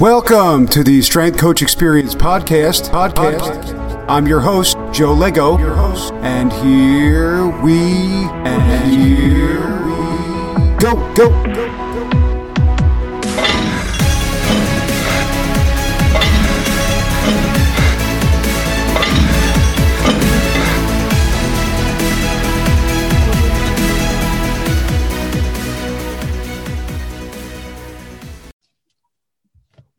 Welcome to the Strength Coach Experience podcast. Podcast. I'm your host, Joe Lego. Your host. And here we and here we go go go.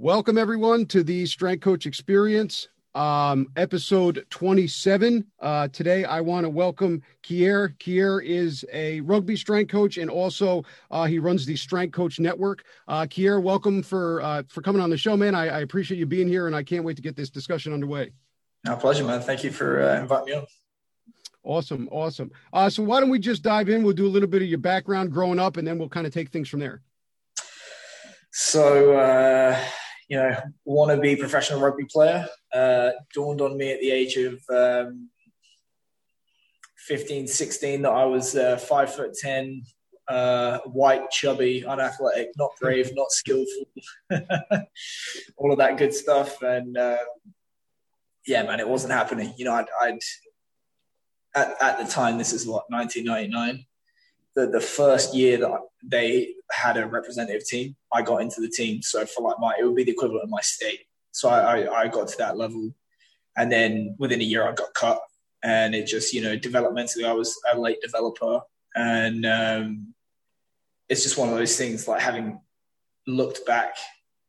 Welcome, everyone, to the Strength Coach Experience, um, episode 27. Uh, today, I want to welcome Keir. Keir is a rugby strength coach, and also uh, he runs the Strength Coach Network. Uh, Keir, welcome for uh, for coming on the show, man. I, I, appreciate you being here, and I can't wait to get this discussion underway. My pleasure, man. Thank you for uh, inviting me on. Awesome, awesome. Uh, so, why don't we just dive in? We'll do a little bit of your background growing up, and then we'll kind of take things from there. So, uh, you know, want to be professional rugby player. Uh, dawned on me at the age of um, 15, 16 that I was uh, five foot 10, uh, white, chubby, unathletic, not brave, not skillful, all of that good stuff. And uh, yeah, man, it wasn't happening. You know, I'd, I'd at, at the time, this is what, 1999 the, the first year that they had a representative team, I got into the team. So for like my, it would be the equivalent of my state. So I, I, I got to that level. And then within a year, I got cut. And it just, you know, developmentally, I was a late developer. And um, it's just one of those things like having looked back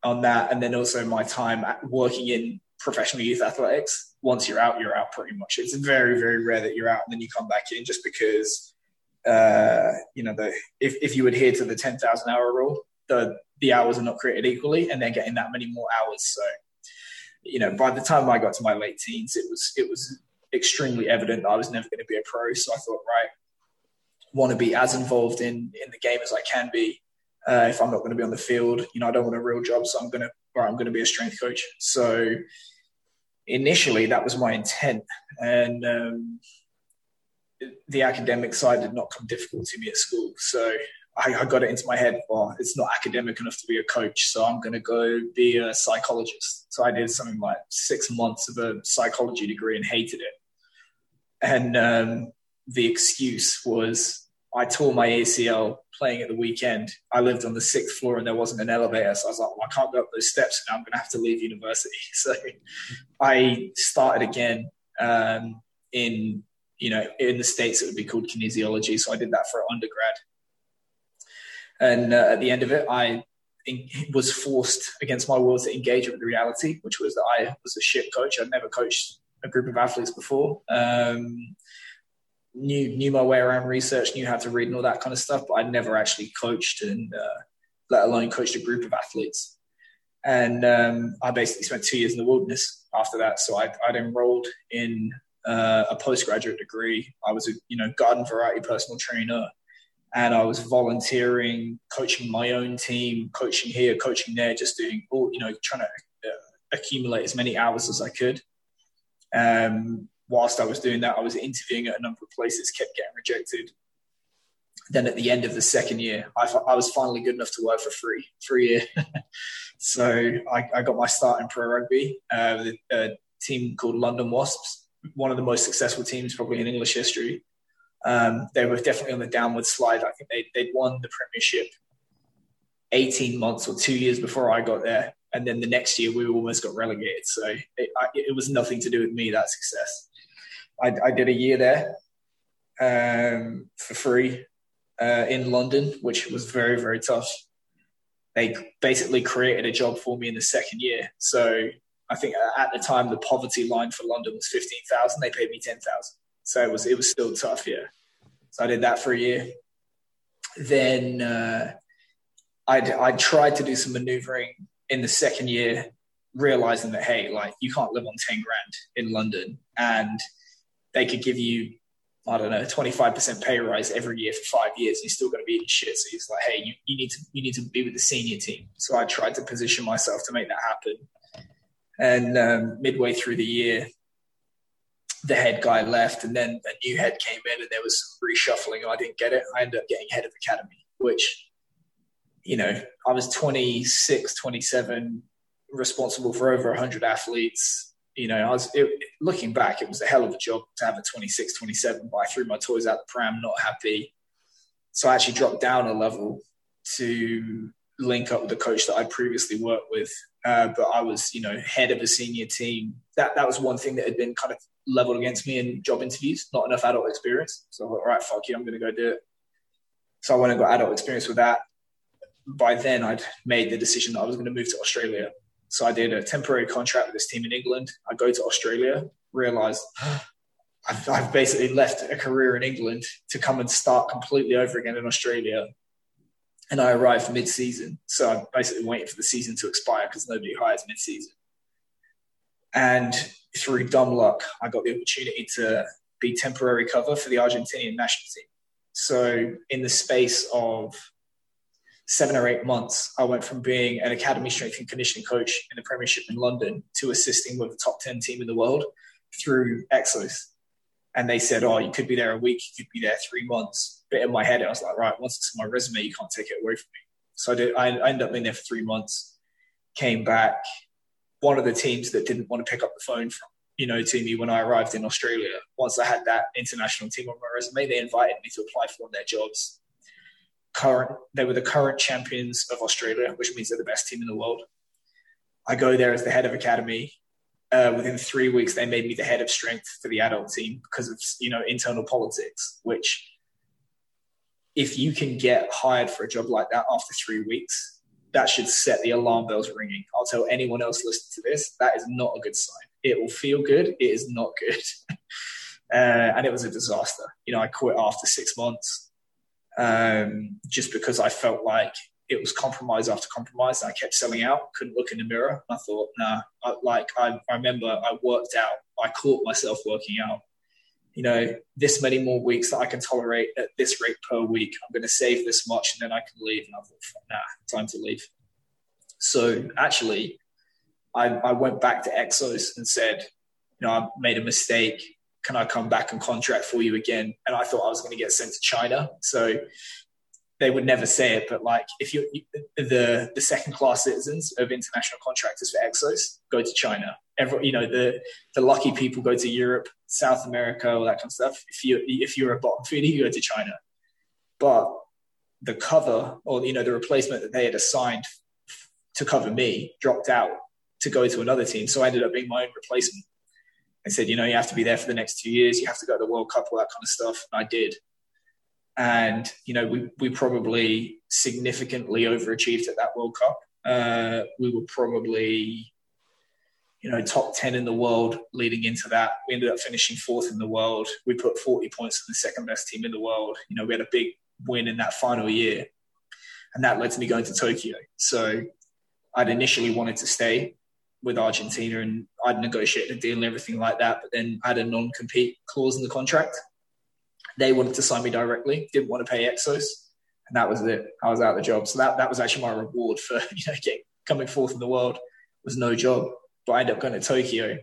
on that. And then also my time working in professional youth athletics. Once you're out, you're out pretty much. It's very, very rare that you're out and then you come back in just because uh, you know, the if, if you adhere to the 10,000 hour rule, the, the hours are not created equally and they're getting that many more hours. So, you know, by the time I got to my late teens, it was, it was extremely evident I was never going to be a pro. So I thought, right, want to be as involved in, in the game as I can be. Uh, if I'm not going to be on the field, you know, I don't want a real job. So I'm going to, or I'm going to be a strength coach. So initially that was my intent. And, um, the academic side did not come difficult to me at school. So I, I, got it into my head, well, it's not academic enough to be a coach, so I'm going to go be a psychologist. So I did something like six months of a psychology degree and hated it. And um, the excuse was I tore my ACL playing at the weekend. I lived on the sixth floor and there wasn't an elevator. So I was like, well, I can't go up those steps now. I'm going to have to leave university. So I started again um, in you know, in the States, it would be called kinesiology. So I did that for undergrad. And uh, at the end of it, I was forced against my will to engage with the reality, which was that I was a shit coach. I'd never coached a group of athletes before. Um, knew knew my way around research, knew how to read and all that kind of stuff, but I'd never actually coached and uh, let alone coached a group of athletes. And um, I basically spent two years in the wilderness after that. So I'd, I'd enrolled in uh, a postgraduate degree. I was a you know garden variety personal trainer, and I was volunteering, coaching my own team, coaching here, coaching there, just doing all you know, trying to uh, accumulate as many hours as I could. Um, whilst I was doing that, I was interviewing at a number of places, kept getting rejected. Then at the end of the second year, I, I was finally good enough to work for free for a year. so I, I, got my start in pro rugby, uh, a team called London Wasps one of the most successful teams probably in English history. Um, they were definitely on the downward slide. I think they, they'd won the Premiership 18 months or two years before I got there. And then the next year, we almost got relegated. So it, I, it was nothing to do with me, that success. I, I did a year there um, for free uh, in London, which was very, very tough. They basically created a job for me in the second year. So I think at the time the poverty line for London was fifteen thousand. They paid me ten thousand, so it was it was still tough. Yeah, so I did that for a year. Then uh, I'd I tried to do some maneuvering in the second year, realizing that hey, like you can't live on ten grand in London, and they could give you I don't know, 25% pay rise every year for five years, you're still going to be in shit. So he's like, hey, you, you need to you need to be with the senior team. So I tried to position myself to make that happen. And um, midway through the year, the head guy left, and then a new head came in, and there was reshuffling. I didn't get it. I ended up getting head of academy, which, you know, I was 26, 27, responsible for over 100 athletes. You know, I was it, looking back, it was a hell of a job to have a 26, 27, but I threw my toys out the pram, not happy. So I actually dropped down a level to link up with the coach that I previously worked with. Uh, but I was, you know, head of a senior team. That that was one thing that had been kind of leveled against me in job interviews. Not enough adult experience. So I thought, all right, fuck you, I'm going to go do it. So I went and got adult experience with that. By then, I'd made the decision that I was going to move to Australia. So I did a temporary contract with this team in England. I go to Australia, realized I've basically left a career in England to come and start completely over again in Australia and I arrived mid-season. So I'm basically waiting for the season to expire because nobody hires mid-season. And through dumb luck, I got the opportunity to be temporary cover for the Argentinian national team. So in the space of seven or eight months, I went from being an academy strength and conditioning coach in the Premiership in London to assisting with the top 10 team in the world through Exos. And they said, Oh, you could be there a week, you could be there three months bit in my head, I was like, right, once it's on my resume, you can't take it away from me. So I did. I, ended up being there for three months. Came back. One of the teams that didn't want to pick up the phone from you know to me when I arrived in Australia. Once I had that international team on my resume, they invited me to apply for one of their jobs. Current, they were the current champions of Australia, which means they're the best team in the world. I go there as the head of academy. Uh, within three weeks, they made me the head of strength for the adult team because of you know internal politics, which if you can get hired for a job like that after three weeks, that should set the alarm bells ringing. I'll tell anyone else listening to this, that is not a good sign. It will feel good. It is not good. uh, and it was a disaster. You know, I quit after six months um, just because I felt like it was compromise after compromise. I kept selling out, couldn't look in the mirror. I thought, nah, I, like I, I remember I worked out, I caught myself working out you know, this many more weeks that I can tolerate at this rate per week. I'm going to save this much and then I can leave. And I thought, nah, time to leave. So actually, I, I went back to Exos and said, you know, I made a mistake. Can I come back and contract for you again? And I thought I was going to get sent to China. So they would never say it, but like if you the the second class citizens of international contractors for Exos go to China. Every, you know the the lucky people go to Europe, South America, all that kind of stuff. If you if you're a bottom feeder, you go to China. But the cover or you know the replacement that they had assigned to cover me dropped out to go to another team, so I ended up being my own replacement. I said, you know, you have to be there for the next two years. You have to go to the World Cup, all that kind of stuff. And I did and you know we we probably significantly overachieved at that World Cup. Uh, we were probably you know top 10 in the world leading into that we ended up finishing fourth in the world we put 40 points to the second best team in the world you know we had a big win in that final year and that led to me going to tokyo so i'd initially wanted to stay with argentina and i'd negotiated a deal and everything like that but then i had a non-compete clause in the contract they wanted to sign me directly, didn't want to pay Exos, and that was it. I was out of the job. So that, that was actually my reward for you know getting, coming fourth in the world was no job. But I ended up going to Tokyo,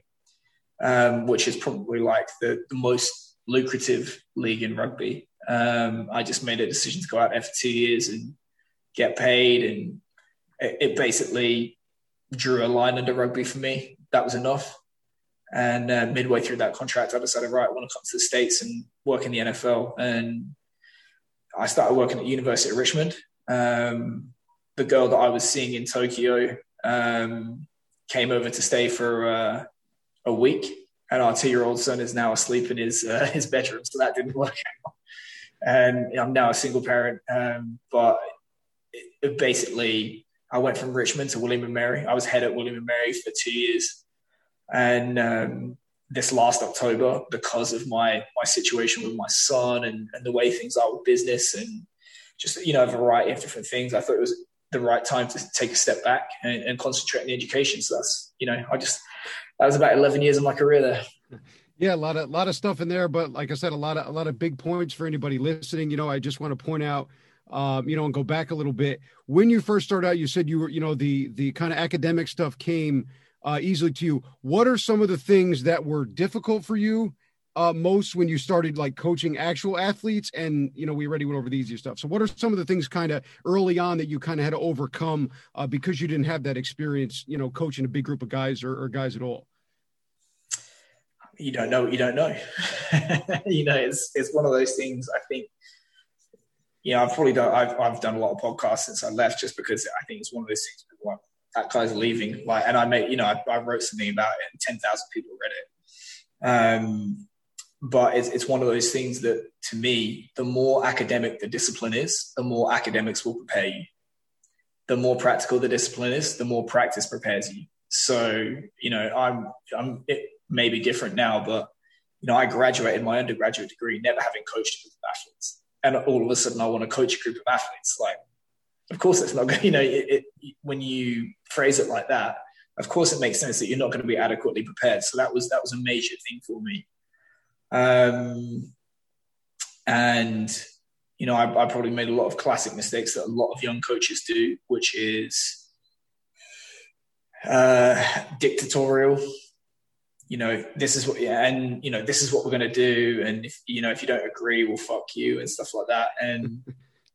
um, which is probably like the, the most lucrative league in rugby. Um, I just made a decision to go out there for two years and get paid, and it, it basically drew a line under rugby for me. That was enough. And uh, midway through that contract, I decided, right, I want to come to the States and work in the NFL. And I started working at University of Richmond. Um, the girl that I was seeing in Tokyo um, came over to stay for uh, a week. And our two-year-old son is now asleep in his uh, his bedroom, so that didn't work out. And I'm now a single parent, um, but it, it basically, I went from Richmond to William and Mary. I was head at William and Mary for two years, and um, this last October, because of my my situation with my son and, and the way things are with business and just you know a variety of different things, I thought it was the right time to take a step back and, and concentrate on the education. So that's you know I just that was about 11 years of my career there. Yeah, a lot of lot of stuff in there, but like I said, a lot of a lot of big points for anybody listening. You know, I just want to point out, um, you know, and go back a little bit. When you first started out, you said you were, you know, the the kind of academic stuff came uh, easily to you. What are some of the things that were difficult for you uh, most when you started like coaching actual athletes? And you know, we already went over the easier stuff. So, what are some of the things kind of early on that you kind of had to overcome uh, because you didn't have that experience, you know, coaching a big group of guys or, or guys at all? You don't know what you don't know. you know, it's it's one of those things. I think know, I've probably done, I've, I've done a lot of podcasts since I left just because I think it's one of those things like that guy's leaving. Like, and I made, you know, I, I wrote something about it and 10,000 people read it. Um, but it's, it's one of those things that to me, the more academic the discipline is, the more academics will prepare you. The more practical the discipline is, the more practice prepares you. So, you know, I'm, I'm, it may be different now, but, you know, I graduated my undergraduate degree never having coached with athletes and all of a sudden I want to coach a group of athletes. Like, of course, it's not going. You know, it, it, when you phrase it like that, of course, it makes sense that you're not going to be adequately prepared. So that was that was a major thing for me. Um, and you know, I, I probably made a lot of classic mistakes that a lot of young coaches do, which is uh, dictatorial you know, this is what, yeah, and you know, this is what we're going to do, and if you know, if you don't agree, we'll fuck you and stuff like that, and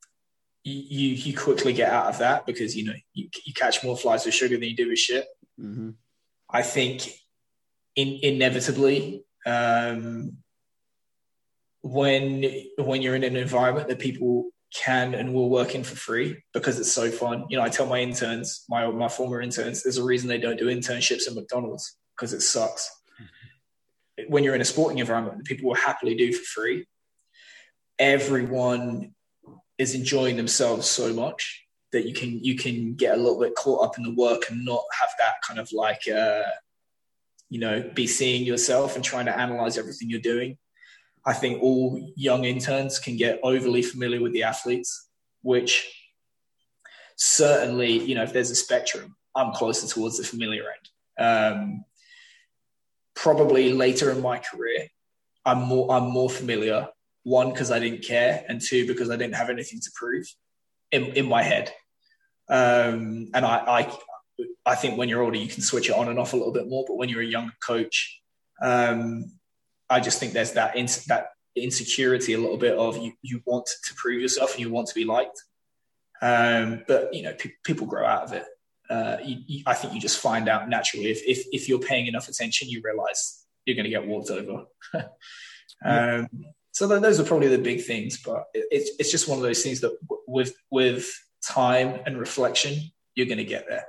you you quickly get out of that because you know you, you catch more flies with sugar than you do with shit. Mm-hmm. I think in, inevitably, um, when when you're in an environment that people can and will work in for free because it's so fun. You know, I tell my interns, my my former interns, there's a reason they don't do internships at McDonald's because it sucks when you're in a sporting environment that people will happily do for free, everyone is enjoying themselves so much that you can you can get a little bit caught up in the work and not have that kind of like uh, you know be seeing yourself and trying to analyze everything you're doing. I think all young interns can get overly familiar with the athletes, which certainly you know if there's a spectrum, I'm closer towards the familiar end. Um, probably later in my career, I'm more I'm more familiar. One because I didn't care, and two because I didn't have anything to prove in, in my head. Um, and I, I I think when you're older, you can switch it on and off a little bit more. But when you're a younger coach, um, I just think there's that in, that insecurity a little bit of you, you want to prove yourself and you want to be liked. Um, but you know, pe- people grow out of it uh, you, you, I think you just find out naturally if, if, if you're paying enough attention, you realize you're going to get walked over. um, so those are probably the big things, but it, it's it's just one of those things that w- with with time and reflection, you're going to get there.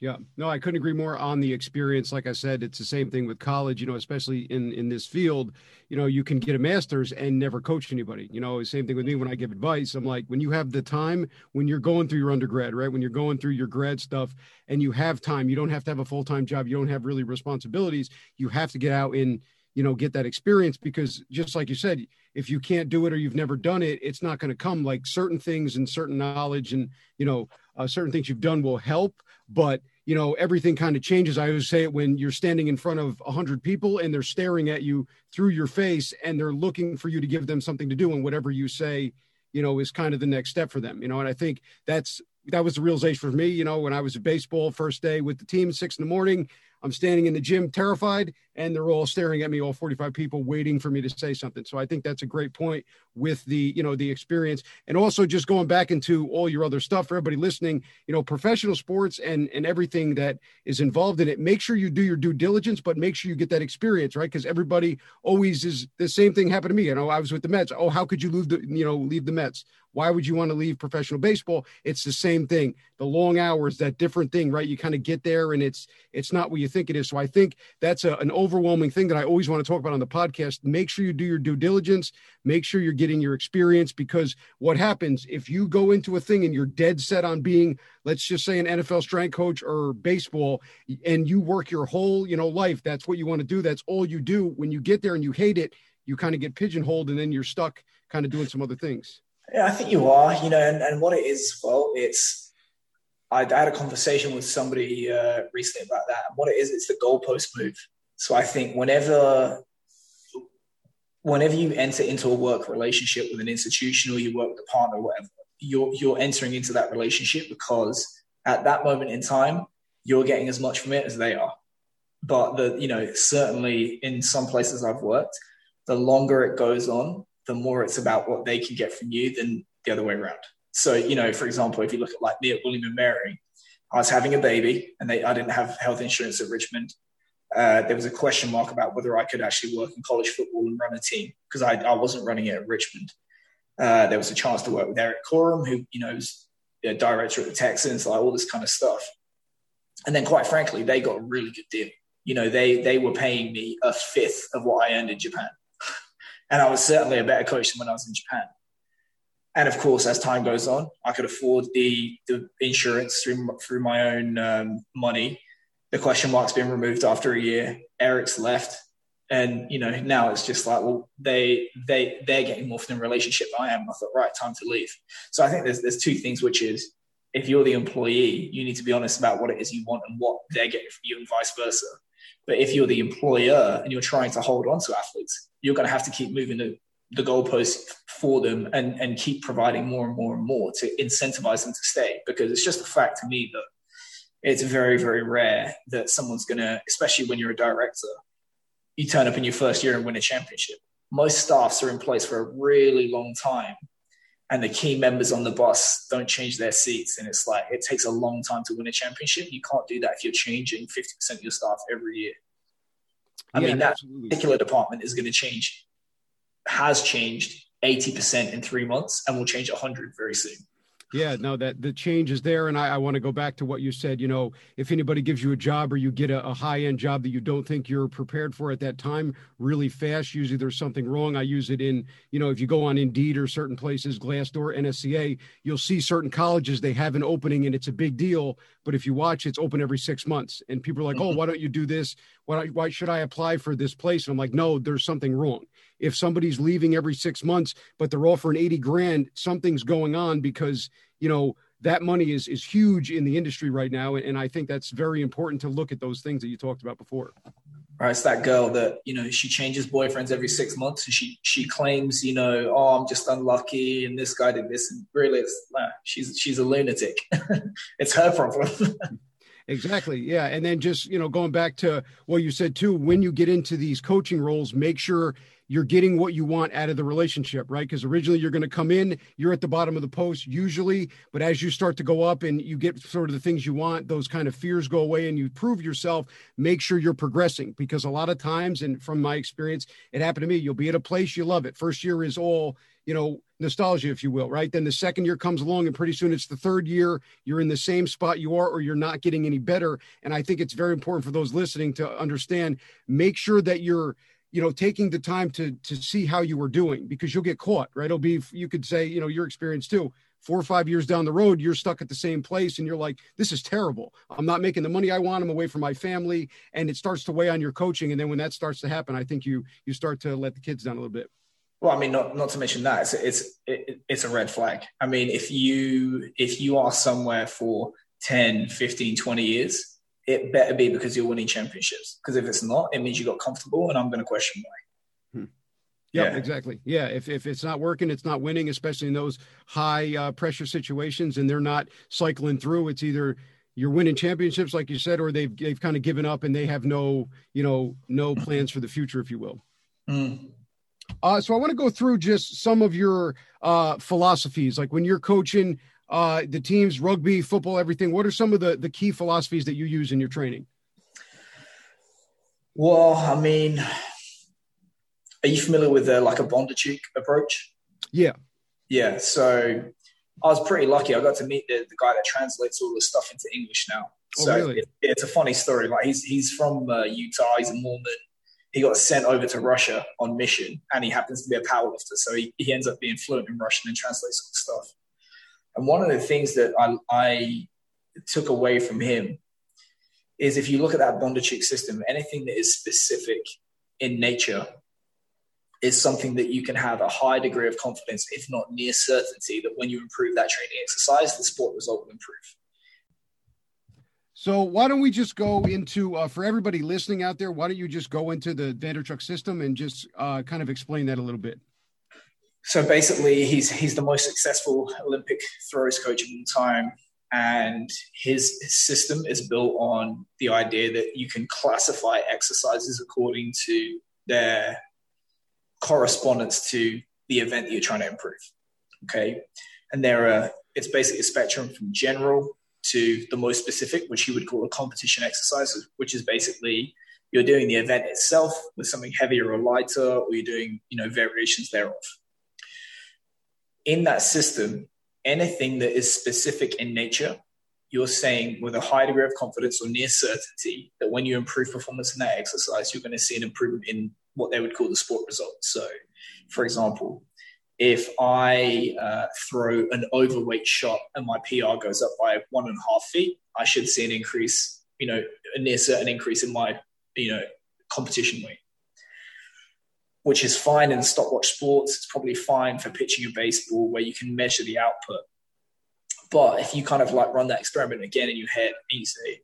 Yeah, no, I couldn't agree more on the experience. Like I said, it's the same thing with college, you know, especially in in this field, you know, you can get a master's and never coach anybody. You know, same thing with me when I give advice. I'm like, when you have the time, when you're going through your undergrad, right? When you're going through your grad stuff and you have time, you don't have to have a full-time job, you don't have really responsibilities, you have to get out and, you know, get that experience because just like you said, if you can't do it or you've never done it, it's not going to come like certain things and certain knowledge and, you know, uh, certain things you've done will help but you know everything kind of changes. I always say it when you're standing in front of 100 people and they're staring at you through your face and they're looking for you to give them something to do and whatever you say you know is kind of the next step for them you know and i think that's that was the realization for me you know when i was at baseball first day with the team six in the morning I'm standing in the gym terrified, and they're all staring at me, all 45 people waiting for me to say something. So I think that's a great point with the, you know, the experience. And also just going back into all your other stuff for everybody listening, you know, professional sports and and everything that is involved in it. Make sure you do your due diligence, but make sure you get that experience, right? Because everybody always is the same thing happened to me. You know, I was with the Mets. Oh, how could you leave the, you know, leave the Mets? Why would you want to leave professional baseball? It's the same thing. The long hours, that different thing, right? You kind of get there and it's it's not what you think it is. So I think that's a, an overwhelming thing that I always want to talk about on the podcast. Make sure you do your due diligence, make sure you're getting your experience because what happens if you go into a thing and you're dead set on being, let's just say an NFL strength coach or baseball, and you work your whole, you know, life, that's what you want to do. That's all you do. When you get there and you hate it, you kind of get pigeonholed and then you're stuck kind of doing some other things. Yeah, I think you are, you know, and, and what it is, well, it's, I, had a conversation with somebody uh, recently about that. And what it is, it's the goalpost move. So I think whenever, whenever you enter into a work relationship with an institution or you work with a partner or whatever, you're, you're entering into that relationship because at that moment in time, you're getting as much from it as they are. But the, you know, certainly in some places I've worked, the longer it goes on, the more it's about what they can get from you than the other way around. So, you know, for example, if you look at like me at William and Mary, I was having a baby and they, I didn't have health insurance at Richmond. Uh, there was a question mark about whether I could actually work in college football and run a team because I, I wasn't running it at Richmond. Uh, there was a chance to work with Eric Corum, who you know was the director at the Texans, like all this kind of stuff. And then, quite frankly, they got a really good deal. You know, they they were paying me a fifth of what I earned in Japan, and I was certainly a better coach than when I was in Japan. And of course, as time goes on, I could afford the the insurance through through my own um, money. The question mark's been removed after a year. Eric's left, and you know now it's just like, well, they they they're getting more from the relationship I am. I thought, right, time to leave. So I think there's there's two things, which is if you're the employee, you need to be honest about what it is you want and what they're getting from you, and vice versa. But if you're the employer and you're trying to hold on to athletes, you're going to have to keep moving the the goalposts for them and, and keep providing more and more and more to incentivize them to stay because it's just a fact to me that it's very very rare that someone's going to especially when you're a director you turn up in your first year and win a championship most staffs are in place for a really long time and the key members on the bus don't change their seats and it's like it takes a long time to win a championship you can't do that if you're changing 50% of your staff every year i yeah, mean that absolutely. particular department is going to change has changed 80% in three months and will change 100 very soon. Yeah, no, that the change is there. And I, I want to go back to what you said. You know, if anybody gives you a job or you get a, a high end job that you don't think you're prepared for at that time really fast, usually there's something wrong. I use it in, you know, if you go on Indeed or certain places, Glassdoor, NSCA, you'll see certain colleges, they have an opening and it's a big deal. But if you watch, it's open every six months. And people are like, oh, mm-hmm. why don't you do this? Why, why should I apply for this place? And I'm like, no, there's something wrong if somebody's leaving every six months, but they're offering 80 grand, something's going on because, you know, that money is is huge in the industry right now. And I think that's very important to look at those things that you talked about before. Right, it's that girl that you know she changes boyfriends every six months, and she she claims you know oh I'm just unlucky, and this guy did this, and really it's nah, she's she's a lunatic. it's her problem. Exactly. Yeah. And then just, you know, going back to what you said too, when you get into these coaching roles, make sure you're getting what you want out of the relationship, right? Because originally you're going to come in, you're at the bottom of the post usually, but as you start to go up and you get sort of the things you want, those kind of fears go away and you prove yourself, make sure you're progressing because a lot of times, and from my experience, it happened to me, you'll be at a place you love it. First year is all, you know, nostalgia, if you will, right? Then the second year comes along, and pretty soon it's the third year. You're in the same spot you are, or you're not getting any better. And I think it's very important for those listening to understand make sure that you're you know taking the time to to see how you were doing because you'll get caught right? It'll be you could say you know your experience too. Four or five years down the road you're stuck at the same place and you're like this is terrible. I'm not making the money i want. I'm away from my family. And it starts to weigh on your coaching. And then when that starts to happen i think you you start to let the kids down a little bit. Well, I mean, not not to mention that it's it's it's a red flag. I mean, if you if you are somewhere for 10, 15, 20 years, it better be because you're winning championships. Because if it's not, it means you got comfortable, and I'm going to question why. Hmm. Yep, yeah, exactly. Yeah, if if it's not working, it's not winning, especially in those high uh, pressure situations, and they're not cycling through. It's either you're winning championships, like you said, or they've they've kind of given up and they have no you know no plans for the future, if you will. Mm. Uh, so I want to go through just some of your uh, philosophies, like when you're coaching uh, the teams, rugby, football, everything. What are some of the, the key philosophies that you use in your training? Well, I mean, are you familiar with uh, like a Bondarchuk approach? Yeah. Yeah. So I was pretty lucky. I got to meet the, the guy that translates all this stuff into English now. Oh, so really? it, it's a funny story. Like he's he's from uh, Utah. He's a Mormon. He got sent over to Russia on mission, and he happens to be a powerlifter. So he, he ends up being fluent in Russian and translates all the stuff. And one of the things that I, I took away from him is if you look at that Bondarchuk system, anything that is specific in nature is something that you can have a high degree of confidence, if not near certainty, that when you improve that training exercise, the sport result will improve. So why don't we just go into uh, for everybody listening out there? Why don't you just go into the Bondarchuk system and just uh, kind of explain that a little bit? So basically, he's he's the most successful Olympic throws coach of all time, and his, system is built on the idea that you can classify exercises according to their correspondence to the event that you're trying to improve. Okay. And there are, it's basically a spectrum from general to the most specific, which you would call a competition exercise, which is basically you're doing the event itself with something heavier or lighter, or you're doing, you know, variations thereof. In that system, anything that is specific in nature, you're saying with a high degree of confidence or near certainty that when you improve performance in that exercise, you're going to see an improvement in what they would call the sport result. So, for example, if I uh, throw an overweight shot and my PR goes up by one and a half feet, I should see an increase, you know, a near certain increase in my, you know, competition weight, which is fine in stopwatch sports. It's probably fine for pitching a baseball where you can measure the output. But if you kind of like run that experiment again in your head and you say,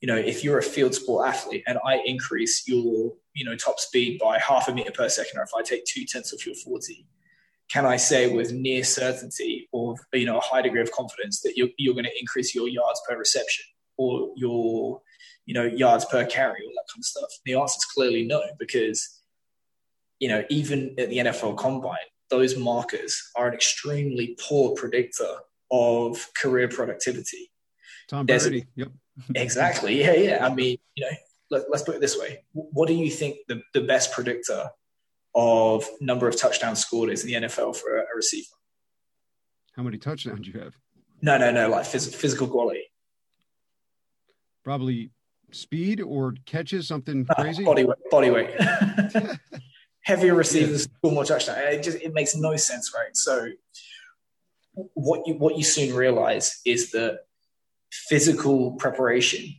you know, if you're a field sport athlete and I increase your, you know, top speed by half a meter per second, or if I take two tenths of your 40, can I say with near certainty or you know a high degree of confidence that you're, you're going to increase your yards per reception or your you know yards per carry all that kind of stuff? The answer is clearly no because you know even at the NFL Combine, those markers are an extremely poor predictor of career productivity. Tom Brady. A, yep. exactly. Yeah, yeah. I mean, you know, let, us put it this way: What do you think the, the best predictor of number of touchdowns scored is in the NFL for a, a receiver. How many touchdowns do you have? No, no, no, like phys- physical quality. Probably speed or catches something crazy. Uh, body weight. Body weight. Heavier receivers score more touchdowns. It just it makes no sense, right? So what you what you soon realize is that physical preparation,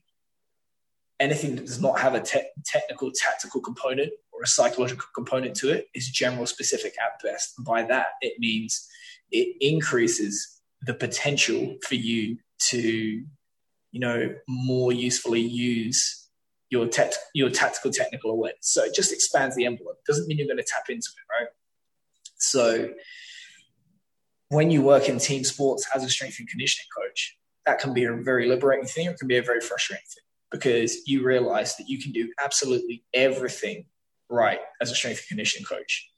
anything that does not have a te- technical tactical component, or a psychological component to it is general specific at best. And by that, it means it increases the potential for you to, you know, more usefully use your tech, your tactical technical awareness. So it just expands the envelope. Doesn't mean you're going to tap into it, right? So when you work in team sports as a strength and conditioning coach, that can be a very liberating thing it can be a very frustrating thing because you realize that you can do absolutely everything right as a strength and conditioning coach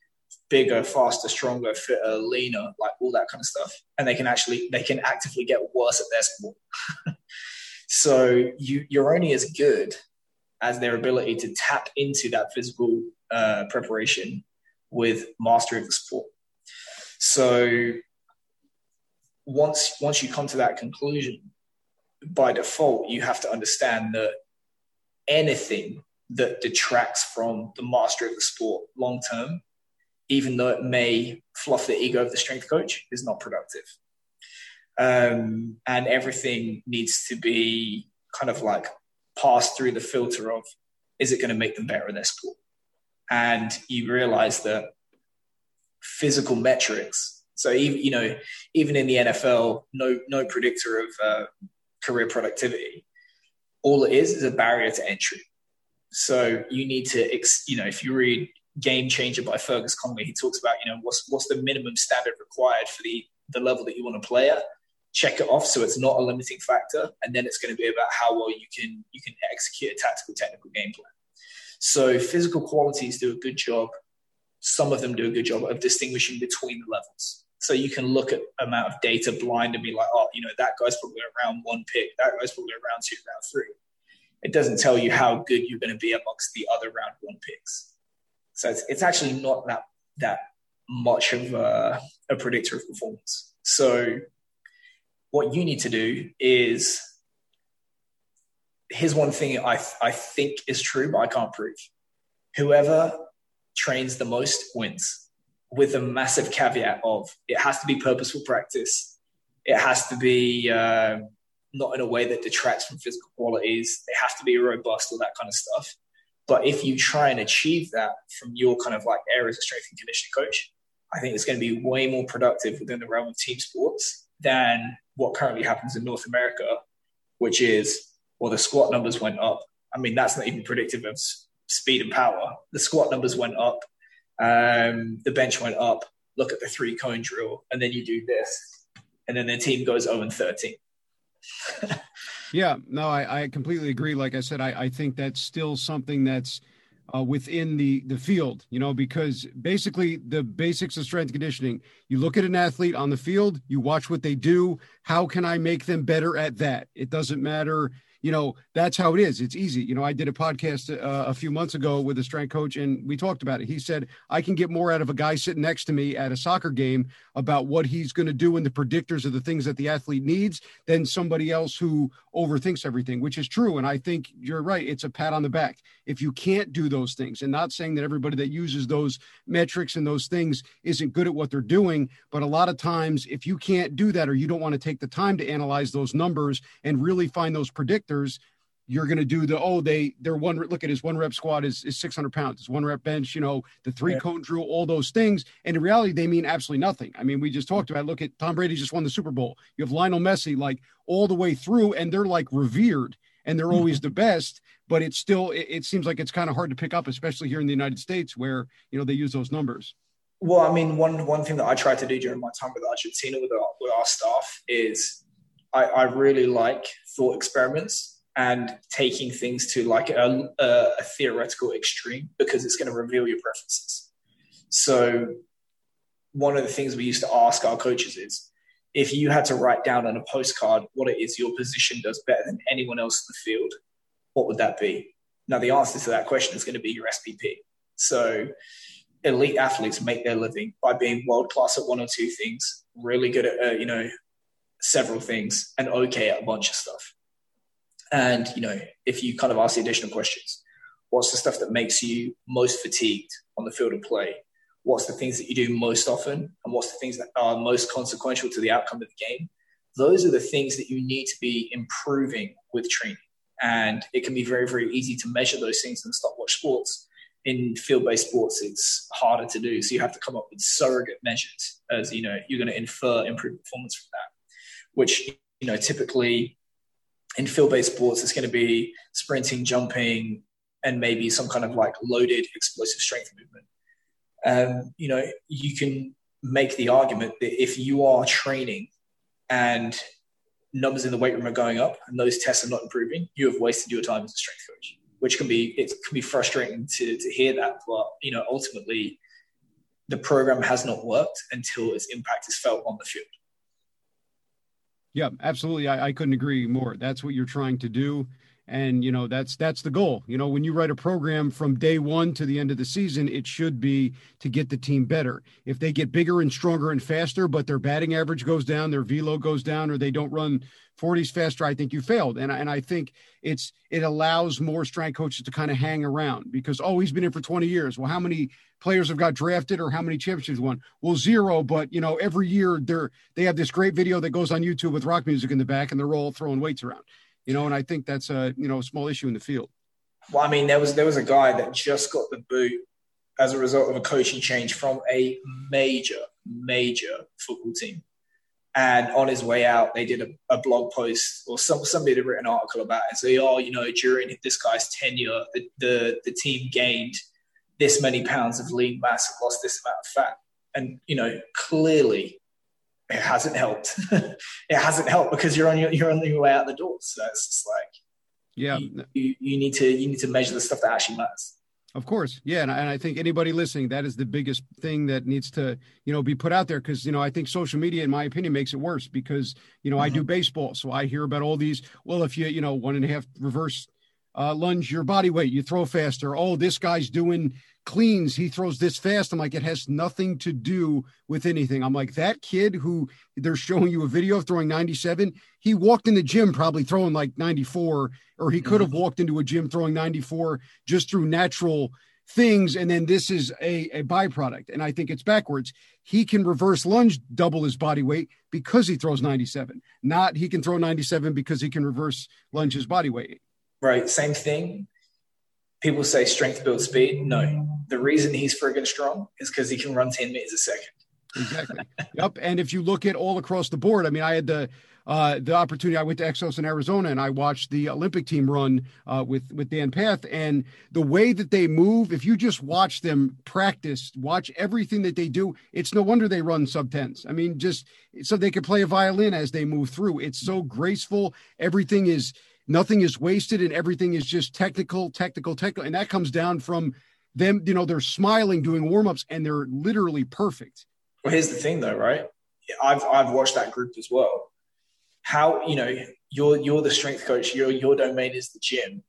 bigger faster stronger fitter leaner like all that kind of stuff and they can actually they can actively get worse at their sport so you you're only as good as their ability to tap into that physical uh, preparation with mastery of the sport so once once you come to that conclusion by default you have to understand that anything that detracts from the mastery of the sport long term, even though it may fluff the ego of the strength coach, is not productive. Um, and everything needs to be kind of like passed through the filter of is it going to make them better in their sport? And you realize that physical metrics. So even you know even in the NFL, no no predictor of uh, career productivity. All it is is a barrier to entry. So you need to, ex- you know, if you read Game Changer by Fergus Connolly, he talks about, you know, what's what's the minimum standard required for the the level that you want to play at. Check it off so it's not a limiting factor, and then it's going to be about how well you can you can execute a tactical technical game plan. So physical qualities do a good job. Some of them do a good job of distinguishing between the levels. So you can look at amount of data blind and be like, oh, you know, that guy's probably around one pick, that guy's probably around two, round three it doesn't tell you how good you're going to be amongst the other round one picks. So it's, it's actually not that that much of a, a predictor of performance. So what you need to do is here's one thing I, I think is true, but I can't prove. Whoever trains the most wins with a massive caveat of it has to be purposeful practice. It has to be um, not in a way that detracts from physical qualities. They have to be robust, all that kind of stuff. But if you try and achieve that from your kind of like areas of strength and conditioning coach, I think it's going to be way more productive within the realm of team sports than what currently happens in North America, which is, well, the squat numbers went up. I mean, that's not even predictive of speed and power. The squat numbers went up, um, the bench went up. Look at the three cone drill, and then you do this, and then the team goes 0 and 13 yeah, no, I, I completely agree. Like I said, I, I think that's still something that's uh, within the the field you know because basically the basics of strength conditioning you look at an athlete on the field you watch what they do how can i make them better at that? It doesn't matter you know that's how it is. It's easy. You know i did a podcast uh, a few months ago with a strength coach and we talked about it. He said i can get more out of a guy sitting next to me at a soccer game about what he's going to do and the predictors of the things that the athlete needs than somebody else who overthinks everything which is true and i think you're right. It's a pat on the back. If you can't do those things and not saying that everybody that uses those metrics and those things isn't good at what they're doing but a lot of times if you can't do that or you don't want to take the time to analyze those numbers and really find those predictors you're going to do the oh they they're one look at his one rep squat is, is 600 pounds his one rep bench you know the three yeah. cone drill all those things and in reality they mean absolutely nothing i mean we just talked about look at tom brady just won the super bowl you have lionel messi like all the way through and they're like revered and they're always mm-hmm. the best but it's still it, it seems like it's kind of hard to pick up especially here in the united states where you know they use those numbers well i mean one one thing that i tried to do during my time with argentina with our, with our staff is I, I really like thought experiments and taking things to like a, a, theoretical extreme because it's going to reveal your preferences. So, one of the things we used to ask our coaches is if you had to write down on a postcard what it is your position does better than anyone else in the field, what would that be? Now, the answer to that question is going to be your SPP. So, elite athletes make their living by being world class at one or two things, really good at, uh, you know, several things, and okay at a bunch of stuff. And, you know, if you kind of ask the additional questions, what's the stuff that makes you most fatigued on the field of play? What's the things that you do most often? And what's the things that are most consequential to the outcome of the game? Those are the things that you need to be improving with training. And it can be very, very easy to measure those things in stopwatch sports. In field-based sports, it's harder to do. So you have to come up with surrogate measures as, you know, you're going to infer improved performance from that, which, you know, typically in field-based sports, it's going to be sprinting, jumping, and maybe some kind of like loaded explosive strength movement. Um, you know, you can make the argument that if you are training and numbers in the weight room are going up and those tests are not improving, you have wasted your time as a strength coach, which can be it can be frustrating to to hear that. But you know, ultimately, the program has not worked until its impact is felt on the field. Yeah, absolutely. I, I couldn't agree more. That's what you're trying to do and you know that's that's the goal. You know when you write a program from day one to the end of the season it should be to get the team better. If they get bigger and stronger and faster but their batting average goes down their velo goes down or they don't run 40s faster i think you failed. And, and i think it's it allows more strength coaches to kind of hang around because oh he's been in for 20 years. Well how many players have got drafted or how many championships won? Well zero but you know every year they're they have this great video that goes on youtube with rock music in the back and they're all throwing weights around you know, and I think that's a you know a small issue in the field. Well, I mean, there was there was a guy that just got the boot as a result of a coaching change from a major major football team, and on his way out, they did a, a blog post or some somebody had written an article about it. So, oh, you know, during this guy's tenure, the the, the team gained this many pounds of lean mass and lost this amount of fat, and you know, clearly it hasn't helped. it hasn't helped because you're on your you're on your way out the door. So it's just like yeah, you, you, you, need to you need to measure the stuff that actually matters. Of course, yeah, and I, and I think anybody listening, that is the biggest thing that needs to you know be put out there because you know I think social media, in my opinion, makes it worse because you know mm-hmm. I do mm-hmm. baseball, so I hear about all these. Well, if you you know one and a half reverse uh, lunge your body weight, you throw faster. Oh, this guy's doing cleans, he throws this fast. I'm like, it has nothing to do with anything. I'm like, that kid who they're showing you a video of throwing 97, he walked in the gym probably throwing like 94, or he could have mm-hmm. walked into a gym throwing 94 just through natural things. And then this is a, a byproduct. And I think it's backwards. He can reverse lunge double his body weight because he throws 97, not he can throw 97 because he can reverse lunge his body weight. Right. Same thing people say strength builds speed. No, the reason he's friggin' strong is because he can run 10 meters a second. Exactly. yep. And if you look at all across the board, I mean, I had the uh, the opportunity. I went to Exos in Arizona and I watched the Olympic team run uh, with with Dan Pfaff, and the way that they move. If you just watch them practice, watch everything that they do, it's no wonder they run sub tens. I mean, just so they can play a violin as they move through. It's so graceful. Everything is nothing is wasted and everything is just technical, technical, technical. And that comes down from them, you know, they're smiling doing warm ups and they're literally perfect. Well, here's the thing though, right? I've, I've watched that group as well. How, you know, you're, you're the strength coach, your, your domain is the gym.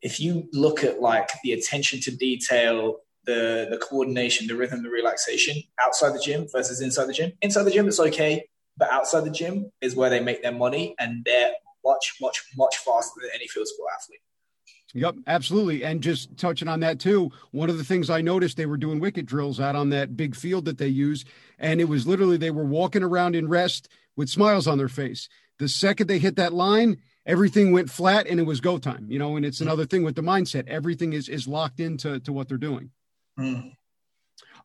If you look at like the attention to detail, the, the coordination, the rhythm, the relaxation outside the gym versus inside the gym, inside the gym, it's okay. But outside the gym is where they make their money and they're much, much, much faster than any field sport athlete. Yep, absolutely. And just touching on that too, one of the things I noticed they were doing wicket drills out on that big field that they use. And it was literally they were walking around in rest with smiles on their face. The second they hit that line, everything went flat and it was go time. You know, and it's another thing with the mindset. Everything is is locked into to what they're doing. Mm.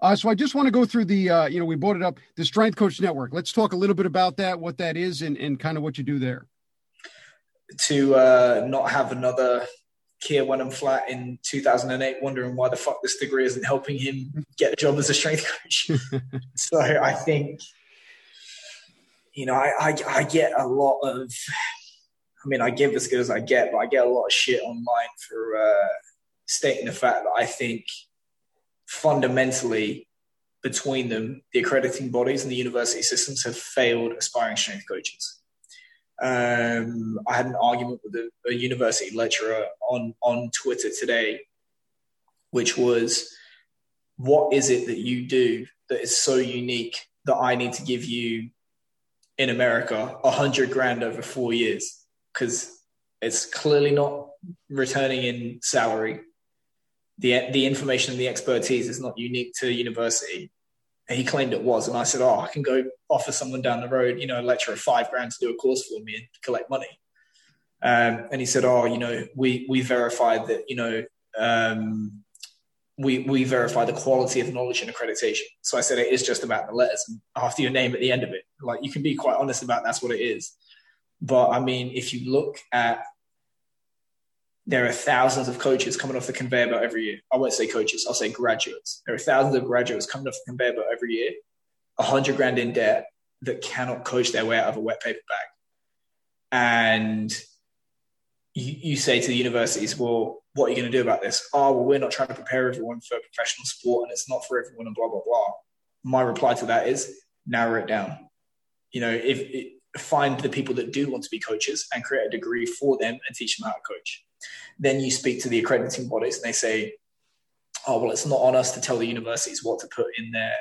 Uh, so I just want to go through the, uh, you know, we brought it up, the Strength Coach Network. Let's talk a little bit about that, what that is, and, and kind of what you do there. To uh, not have another Keir Wenham-Flatt in 2008, wondering why the fuck this degree isn't helping him get a job as a strength coach. so I think, you know, I, I, I get a lot of, I mean, I give as good as I get, but I get a lot of shit online for uh, stating the fact that I think fundamentally between them, the accrediting bodies and the university systems have failed aspiring strength coaches. Um, I had an argument with a, a, university lecturer on on Twitter today, which was, "What is it that you do that is so unique that I need to give you in America a hundred grand over four years? Because it's clearly not returning in salary. The the information and the expertise is not unique to university." He claimed it was. And I said, Oh, I can go offer someone down the road, you know, a lecturer five grand to do a course for me and collect money. Um, and he said, Oh, you know, we, we verified that, you know, um, we, we verify the quality of knowledge and accreditation. So I said, it is just about the letters after your name at the end of it. Like you can be quite honest about that's what it is. But I mean, if you look at there are thousands of coaches coming off the conveyor belt every year. I won't say coaches, I'll say graduates. There are thousands of graduates coming off the conveyor belt every year, a hundred grand in debt that cannot coach their way out of a wet paper bag. And you, you say to the universities, well, what are you going to do about this? Oh, well, we're not trying to prepare everyone for professional sport and it's not for everyone and blah, blah, blah. My reply to that is narrow it down. You know, if find the people that do want to be coaches and create a degree for them and teach them how to coach then you speak to the accrediting bodies and they say, oh, well, it's not on us to tell the universities what to put in their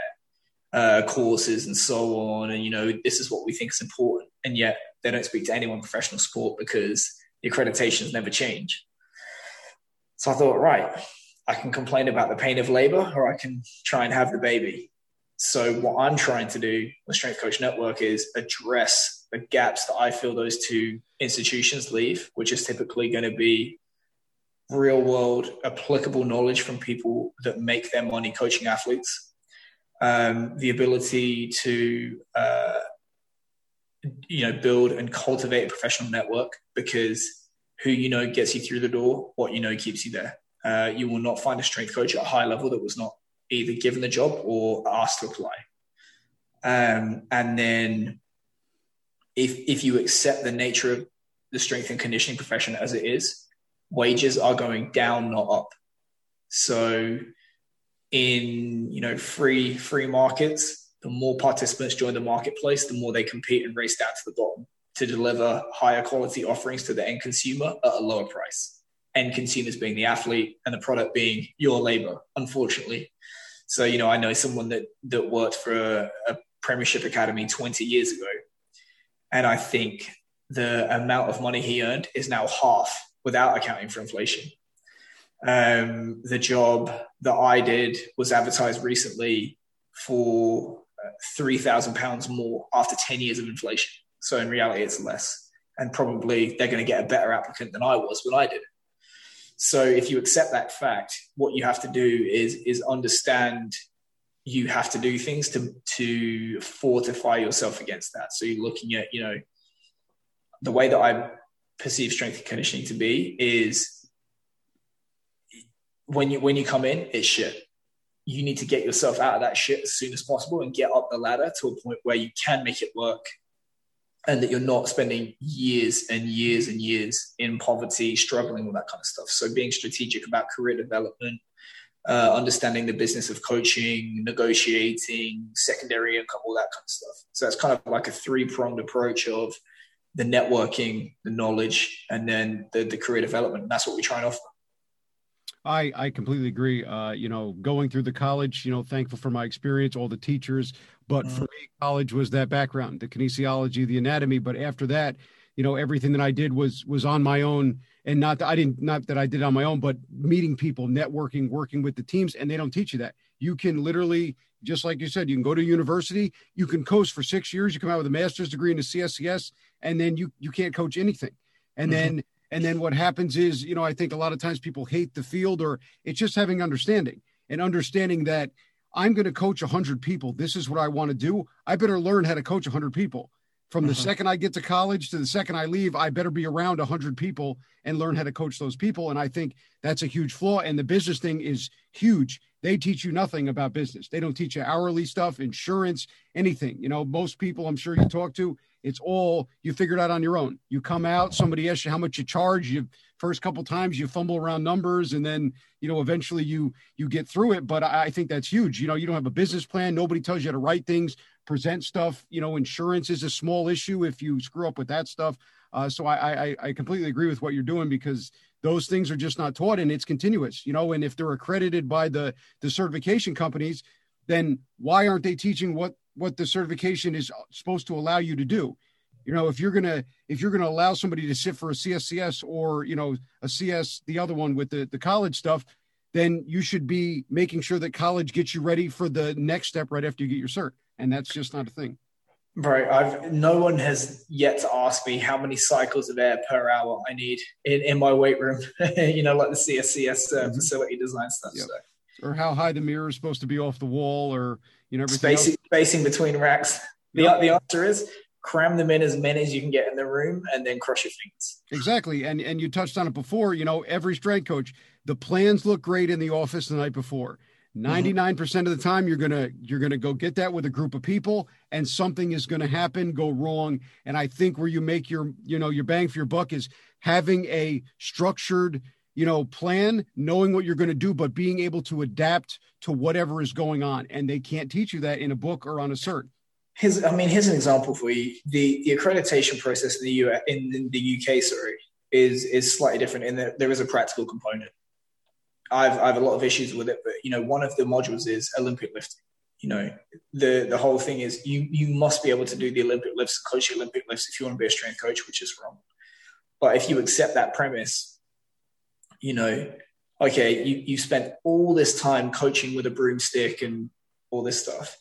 uh, courses and so on. And, you know, this is what we think is important. And yet they don't speak to anyone professional sport because the accreditations never change. So I thought, right, I can complain about the pain of labor or I can try and have the baby. So what I'm trying to do with Strength Coach Network is address the gaps that I feel those two institutions leave, which is typically going to be real world applicable knowledge from people that make their money coaching athletes, um, the ability to uh, you know build and cultivate a professional network because who you know gets you through the door, what you know keeps you there. Uh, you will not find a strength coach at a high level that was not either given the job or asked to apply. Um, and then if if you accept the nature of the strength and conditioning profession as it is, wages are going down, not up. So in you know free free markets, the more participants join the marketplace, the more they compete and race down to the bottom to deliver higher quality offerings to the end consumer at a lower price. End consumers being the athlete and the product being your labor, unfortunately. So, you know, I know someone that that worked for a, a premiership academy 20 years ago. And I think the amount of money he earned is now half without accounting for inflation. Um, the job that I did was advertised recently for uh, three thousand pounds more after ten years of inflation. So in reality, it's less, and probably they're going to get a better applicant than I was when I did. So if you accept that fact, what you have to do is is understand you have to do things to to fortify yourself against that. So you're looking at you know the way that I perceive strength and conditioning to be is when you when you come in, it's shit. You need to get yourself out of that shit as soon as possible and get up the ladder to a point where you can make it work and that you're not spending years and years and years in poverty, struggling with that kind of stuff. So being strategic about career development, uh, understanding the business of coaching, negotiating, secondary income, all that kind of stuff. So that's kind of like a three pronged approach of the networking, the knowledge, and then the, the career development. And that's what we try and offer. I, I completely agree. Uh, you know, going through the college, you know, thankful for my experience, all the teachers, but mm-hmm. for me, college was that background, the kinesiology, the anatomy. But after that, you know, everything that I did was was on my own, and not that I didn't not that I did on my own, but meeting people, networking, working with the teams, and they don't teach you that. You can literally, just like you said, you can go to university, you can coach for six years, you come out with a master's degree in the CSCS, and then you you can't coach anything, and mm-hmm. then and then what happens is, you know, I think a lot of times people hate the field or it's just having understanding and understanding that I'm going to coach 100 people. This is what I want to do. I better learn how to coach 100 people. From the mm-hmm. second I get to college to the second I leave, I better be around 100 people and learn how to coach those people. And I think that's a huge flaw. And the business thing is huge. They teach you nothing about business. They don't teach you hourly stuff, insurance, anything. You know, most people I'm sure you talk to, it's all you figure it out on your own. You come out, somebody asks you how much you charge. You first couple times you fumble around numbers, and then you know eventually you you get through it. But I, I think that's huge. You know, you don't have a business plan. Nobody tells you how to write things, present stuff. You know, insurance is a small issue if you screw up with that stuff. Uh, so I, I I completely agree with what you're doing because those things are just not taught and it's continuous. You know, and if they're accredited by the the certification companies, then why aren't they teaching what what the certification is supposed to allow you to do. You know, if you're gonna if you're gonna allow somebody to sit for a CSCS or you know a CS, the other one with the the college stuff, then you should be making sure that college gets you ready for the next step right after you get your cert, and that's just not a thing. Right. I've no one has yet to ask me how many cycles of air per hour I need in, in my weight room. you know, like the CSCS uh, mm-hmm. facility design stuff. Yep. So or how high the mirror is supposed to be off the wall or you know spacing else. spacing between racks the, yep. the answer is cram them in as many as you can get in the room and then crush your fingers exactly and and you touched on it before you know every strength coach the plans look great in the office the night before 99% mm-hmm. of the time you're going to you're going to go get that with a group of people and something is going to happen go wrong and i think where you make your you know your bang for your buck is having a structured you know, plan, knowing what you're going to do, but being able to adapt to whatever is going on. And they can't teach you that in a book or on a cert. Here's, I mean, here's an example for you. The, the accreditation process in the US, in, in the UK, sorry, is is slightly different in that there is a practical component. I've I have a lot of issues with it, but you know, one of the modules is Olympic lifting. You know, the the whole thing is you you must be able to do the Olympic lifts, coach the Olympic lifts if you want to be a strength coach, which is wrong. But if you accept that premise, you know, okay, you, you spent all this time coaching with a broomstick and all this stuff.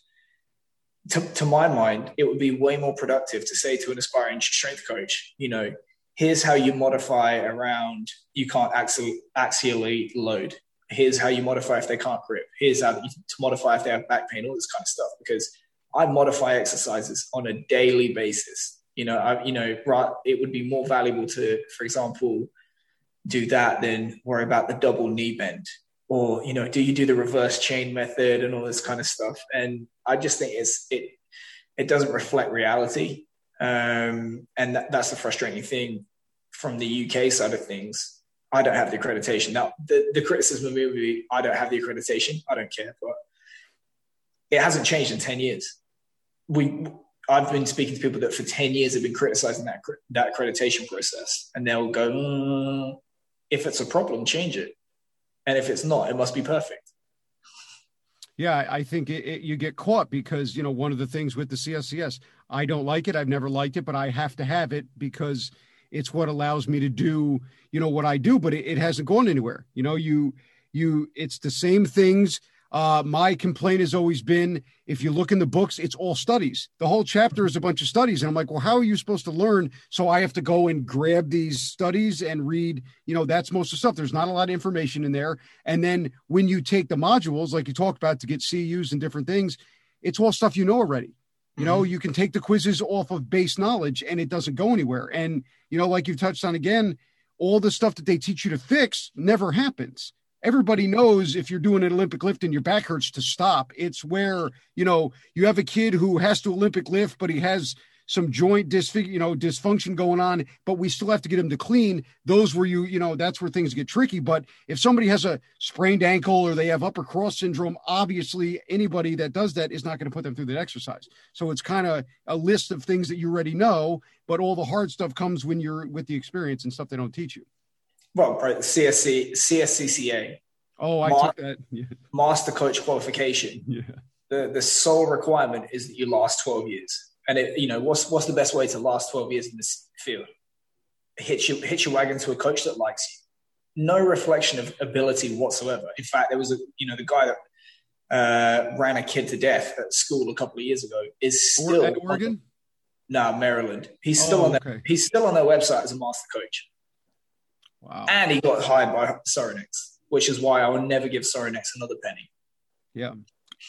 To, to my mind, it would be way more productive to say to an aspiring strength coach, you know, here's how you modify around you can't axially, axially load. Here's how you modify if they can't grip. Here's how to modify if they have back pain, all this kind of stuff. Because I modify exercises on a daily basis. You know, I, you know, right. It would be more valuable to, for example, do that than worry about the double knee bend or you know do you do the reverse chain method and all this kind of stuff and i just think it's it it doesn't reflect reality um, and that, that's the frustrating thing from the uk side of things i don't have the accreditation now the, the criticism of be i don't have the accreditation i don't care but it hasn't changed in 10 years we I've been speaking to people that for 10 years have been criticizing that, that accreditation process and they'll go, mm, if it's a problem, change it. And if it's not, it must be perfect. Yeah, I think it, it, you get caught because, you know, one of the things with the CSCS, I don't like it. I've never liked it, but I have to have it because it's what allows me to do, you know, what I do, but it, it hasn't gone anywhere. You know, you, you, it's the same things uh, my complaint has always been if you look in the books, it's all studies. The whole chapter is a bunch of studies. And I'm like, well, how are you supposed to learn? So I have to go and grab these studies and read, you know, that's most of the stuff. There's not a lot of information in there. And then when you take the modules, like you talked about to get CUs and different things, it's all stuff you know already. You know, mm-hmm. you can take the quizzes off of base knowledge and it doesn't go anywhere. And, you know, like you've touched on again, all the stuff that they teach you to fix never happens everybody knows if you're doing an Olympic lift and your back hurts to stop. It's where, you know, you have a kid who has to Olympic lift, but he has some joint disfig, you know, dysfunction going on, but we still have to get him to clean. Those where you, you know, that's where things get tricky. But if somebody has a sprained ankle or they have upper cross syndrome, obviously anybody that does that is not going to put them through that exercise. So it's kind of a list of things that you already know, but all the hard stuff comes when you're with the experience and stuff they don't teach you. Well, right, CSC, CSCCA. Oh, I took that. Yeah. Master coach qualification. Yeah. The the sole requirement is that you last 12 years. And it, you know, what's what's the best way to last 12 years in this field? Hit your hit your wagon to a coach that likes you. No reflection of ability whatsoever. In fact, there was a you know the guy that uh, ran a kid to death at school a couple of years ago is still Oregon. No, Maryland. He's still oh, on their, he's still on their website as a master coach. Wow. And he got hired by Sorinex, which is why I will never give Sorinex another penny. Yeah.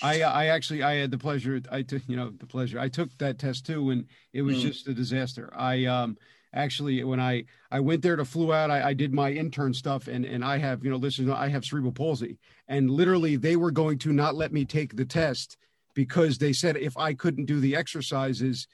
I I actually I had the pleasure I took you know the pleasure I took that test too and it was mm. just a disaster. I um actually when I I went there to flew out I, I did my intern stuff and and I have you know listen I have cerebral palsy and literally they were going to not let me take the test because they said if I couldn't do the exercises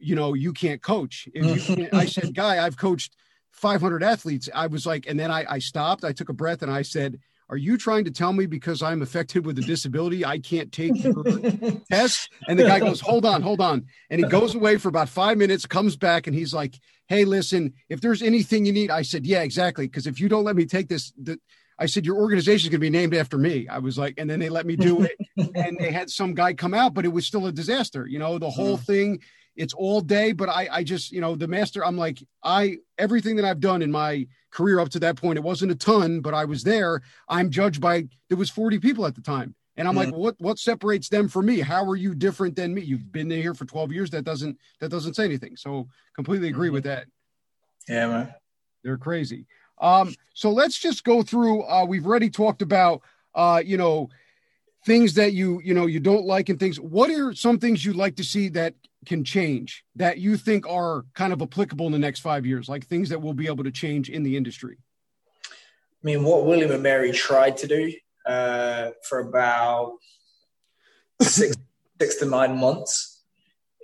you know, you can't coach. If you can't, I said, guy, I've coached 500 athletes. I was like, and then I, I stopped, I took a breath and I said, are you trying to tell me because I'm affected with a disability, I can't take your test? And the guy goes, hold on, hold on. And he goes away for about five minutes, comes back, and he's like, hey, listen, if there's anything you need, I said, yeah, exactly. Because if you don't let me take this, the, I said, your organization is going to be named after me. I was like, and then they let me do it. and they had some guy come out, but it was still a disaster. You know, the whole thing it's all day but i i just you know the master i'm like i everything that i've done in my career up to that point it wasn't a ton but i was there. I'm judged by there was 40 people at the time. And i'm mm-hmm. like what what separates them from me? How are you different than me? You've been here for 12 years. That doesn't that doesn't say anything. So completely agree mm-hmm. with that. Yeah man. They're crazy. Um so let's just go through uh we've already talked about uh you know things that you you know you don't like and things. What are some things you'd like to see that can change that you think are kind of applicable in the next five years, like things that we'll be able to change in the industry? I mean, what William and Mary tried to do uh, for about six, six to nine months,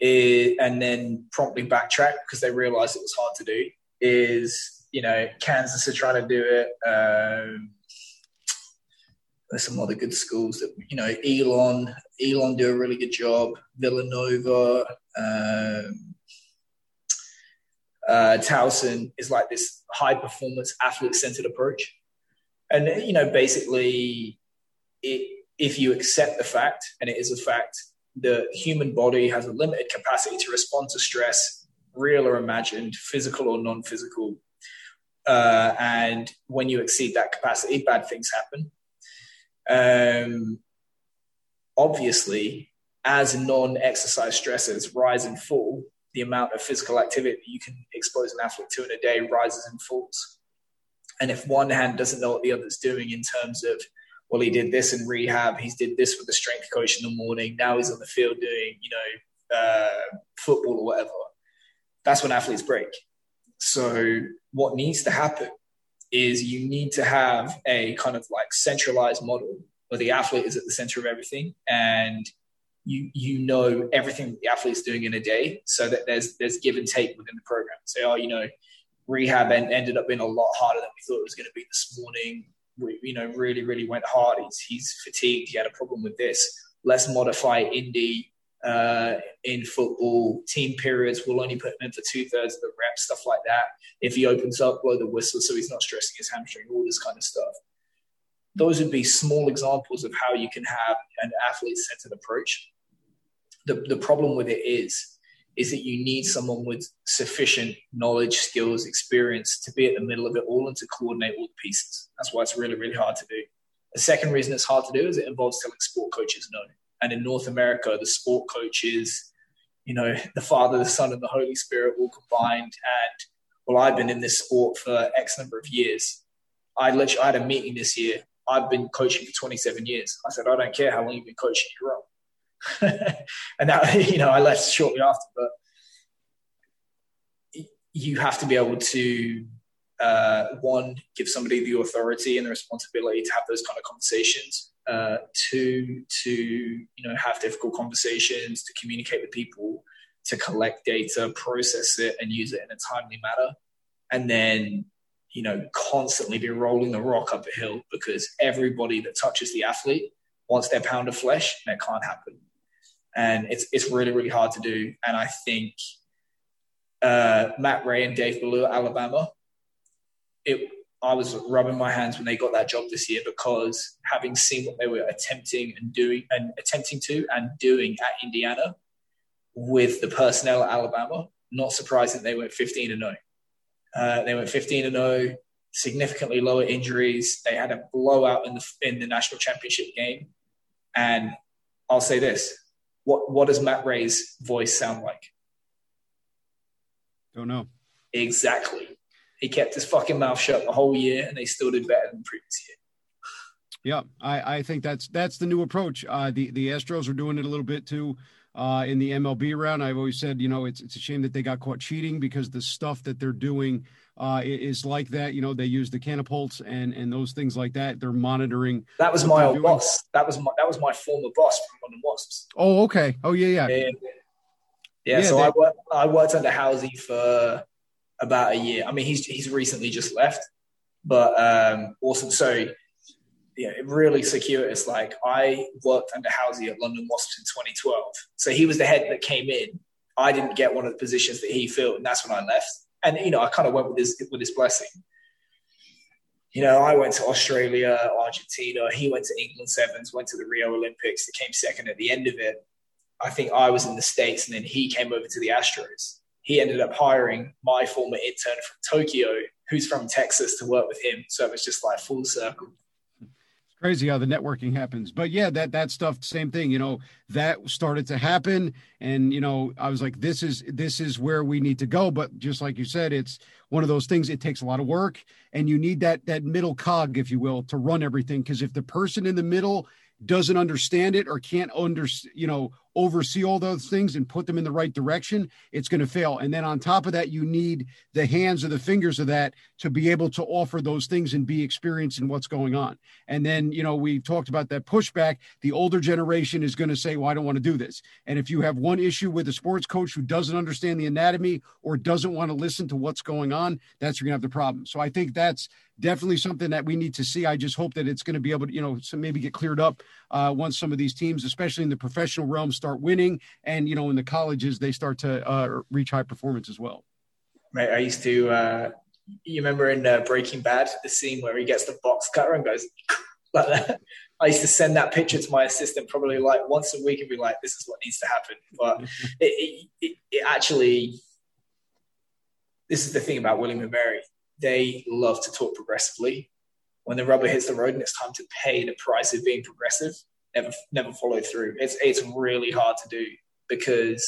is, and then promptly backtrack because they realized it was hard to do, is, you know, Kansas are trying to do it. Um, there's some other good schools that you know Elon Elon do a really good job Villanova um, uh, Towson is like this high performance athlete centered approach. And you know basically it, if you accept the fact and it is a fact the human body has a limited capacity to respond to stress real or imagined physical or non-physical uh, and when you exceed that capacity bad things happen. Um, obviously, as non-exercise stressors rise and fall, the amount of physical activity you can expose an athlete to in a day rises and falls. And if one hand doesn't know what the other's doing in terms of, well, he did this in rehab, he's did this with the strength coach in the morning, now he's on the field doing, you know, uh, football or whatever, that's when athletes break. So what needs to happen is you need to have a kind of like centralized model where the athlete is at the center of everything and you you know everything the athlete's doing in a day so that there's there's give and take within the program say oh you know rehab en- ended up being a lot harder than we thought it was going to be this morning we you know really really went hard he's, he's fatigued he had a problem with this let's modify indy uh, in football, team periods, we'll only put him in for two thirds of the reps, stuff like that. If he opens up, blow the whistle so he's not stressing his hamstring, all this kind of stuff. Those would be small examples of how you can have an athlete centered approach. The, the problem with it is, is that you need someone with sufficient knowledge, skills, experience to be at the middle of it all and to coordinate all the pieces. That's why it's really, really hard to do. The second reason it's hard to do is it involves telling sport coaches no and in North America, the sport coaches, you know, the Father, the Son, and the Holy Spirit all combined. And well, I've been in this sport for X number of years. I literally I had a meeting this year. I've been coaching for 27 years. I said, I don't care how long you've been coaching, you're wrong. and now, you know, I left shortly after, but you have to be able to uh, one, give somebody the authority and the responsibility to have those kind of conversations uh, to to you know have difficult conversations, to communicate with people, to collect data, process it, and use it in a timely manner. And then, you know, constantly be rolling the rock up a hill because everybody that touches the athlete wants their pound of flesh, and it can't happen. And it's it's really really hard to do. And I think uh, Matt Rhea and Dave Ballou at Alabama, it I was rubbing my hands when they got that job this year because having seen what they were attempting and doing and attempting to and doing at Indiana with the personnel at Alabama, not surprising they went 15 and 0. Uh, they went 15 and 0, significantly lower injuries. They had a blowout in the in the national championship game. And I'll say this: what what does Matt Rhea's voice sound like? Don't know. Exactly. He kept his fucking mouth shut the whole year, and they still did better than the previous year. Yeah, I, I think that's that's the new approach. Uh, the the Astros are doing it a little bit too. Uh, in the MLB round, I've always said, you know, it's it's a shame that they got caught cheating because the stuff that they're doing uh, is like that. You know, they use the catapults and and those things like that. They're monitoring. That was my old doing. boss. That was my that was my former boss from London Wasps. Oh, okay. Oh, yeah, yeah. Yeah. yeah, yeah so they, I worked I worked under Housey for about a year. I mean, he's he's recently just left, but um, awesome. So yeah, really secure. It's like I worked under Housey at London Wasps in 2012. So he was the head that came in. I didn't get one of the positions that he filled, and that's when I left. And you know, I kind of went with his with his blessing. You know, I went to Australia, Argentina. He went to England Sevens, went to the Rio Olympics, came second at the end of it. I think I was in the States, and then he came over to the Astros he ended up hiring my former intern from Tokyo, who's from Texas, to work with him. So it was just like full circle. Crazy how the networking happens. But yeah, that that stuff, same thing. You know, that started to happen, and you know, I was like, this is this is where we need to go. But just like you said, it's one of those things. It takes a lot of work, and you need that that middle cog, if you will, to run everything. Because if the person in the middle doesn't understand it or can't under you know oversee all those things and put them in the right direction it's going to fail. And then on top of that you need the hands or the fingers of that to be able to offer those things and be experienced in what's going on. And then you know we talked about that pushback. The older generation is going to say well i don't want to do this. And if you have one issue with a sports coach who doesn't understand the anatomy or doesn't want to listen to what's going on that's you're going to have the problem. So i think that's definitely something that we need to see. I just hope that it's going to be able to, you know, maybe get cleared up uh, once some of these teams, especially in the professional realm, start winning, and you know, in the colleges they start to uh, reach high performance as well. Right, I used to. Uh, you remember in uh, Breaking Bad the scene where he gets the box cutter and goes like that. I used to send that picture to my assistant probably like once a week and be like, "This is what needs to happen." But it, it, it actually, this is the thing about William and Mary they love to talk progressively. When the rubber hits the road and it's time to pay the price of being progressive, never never follow through. It's it's really hard to do because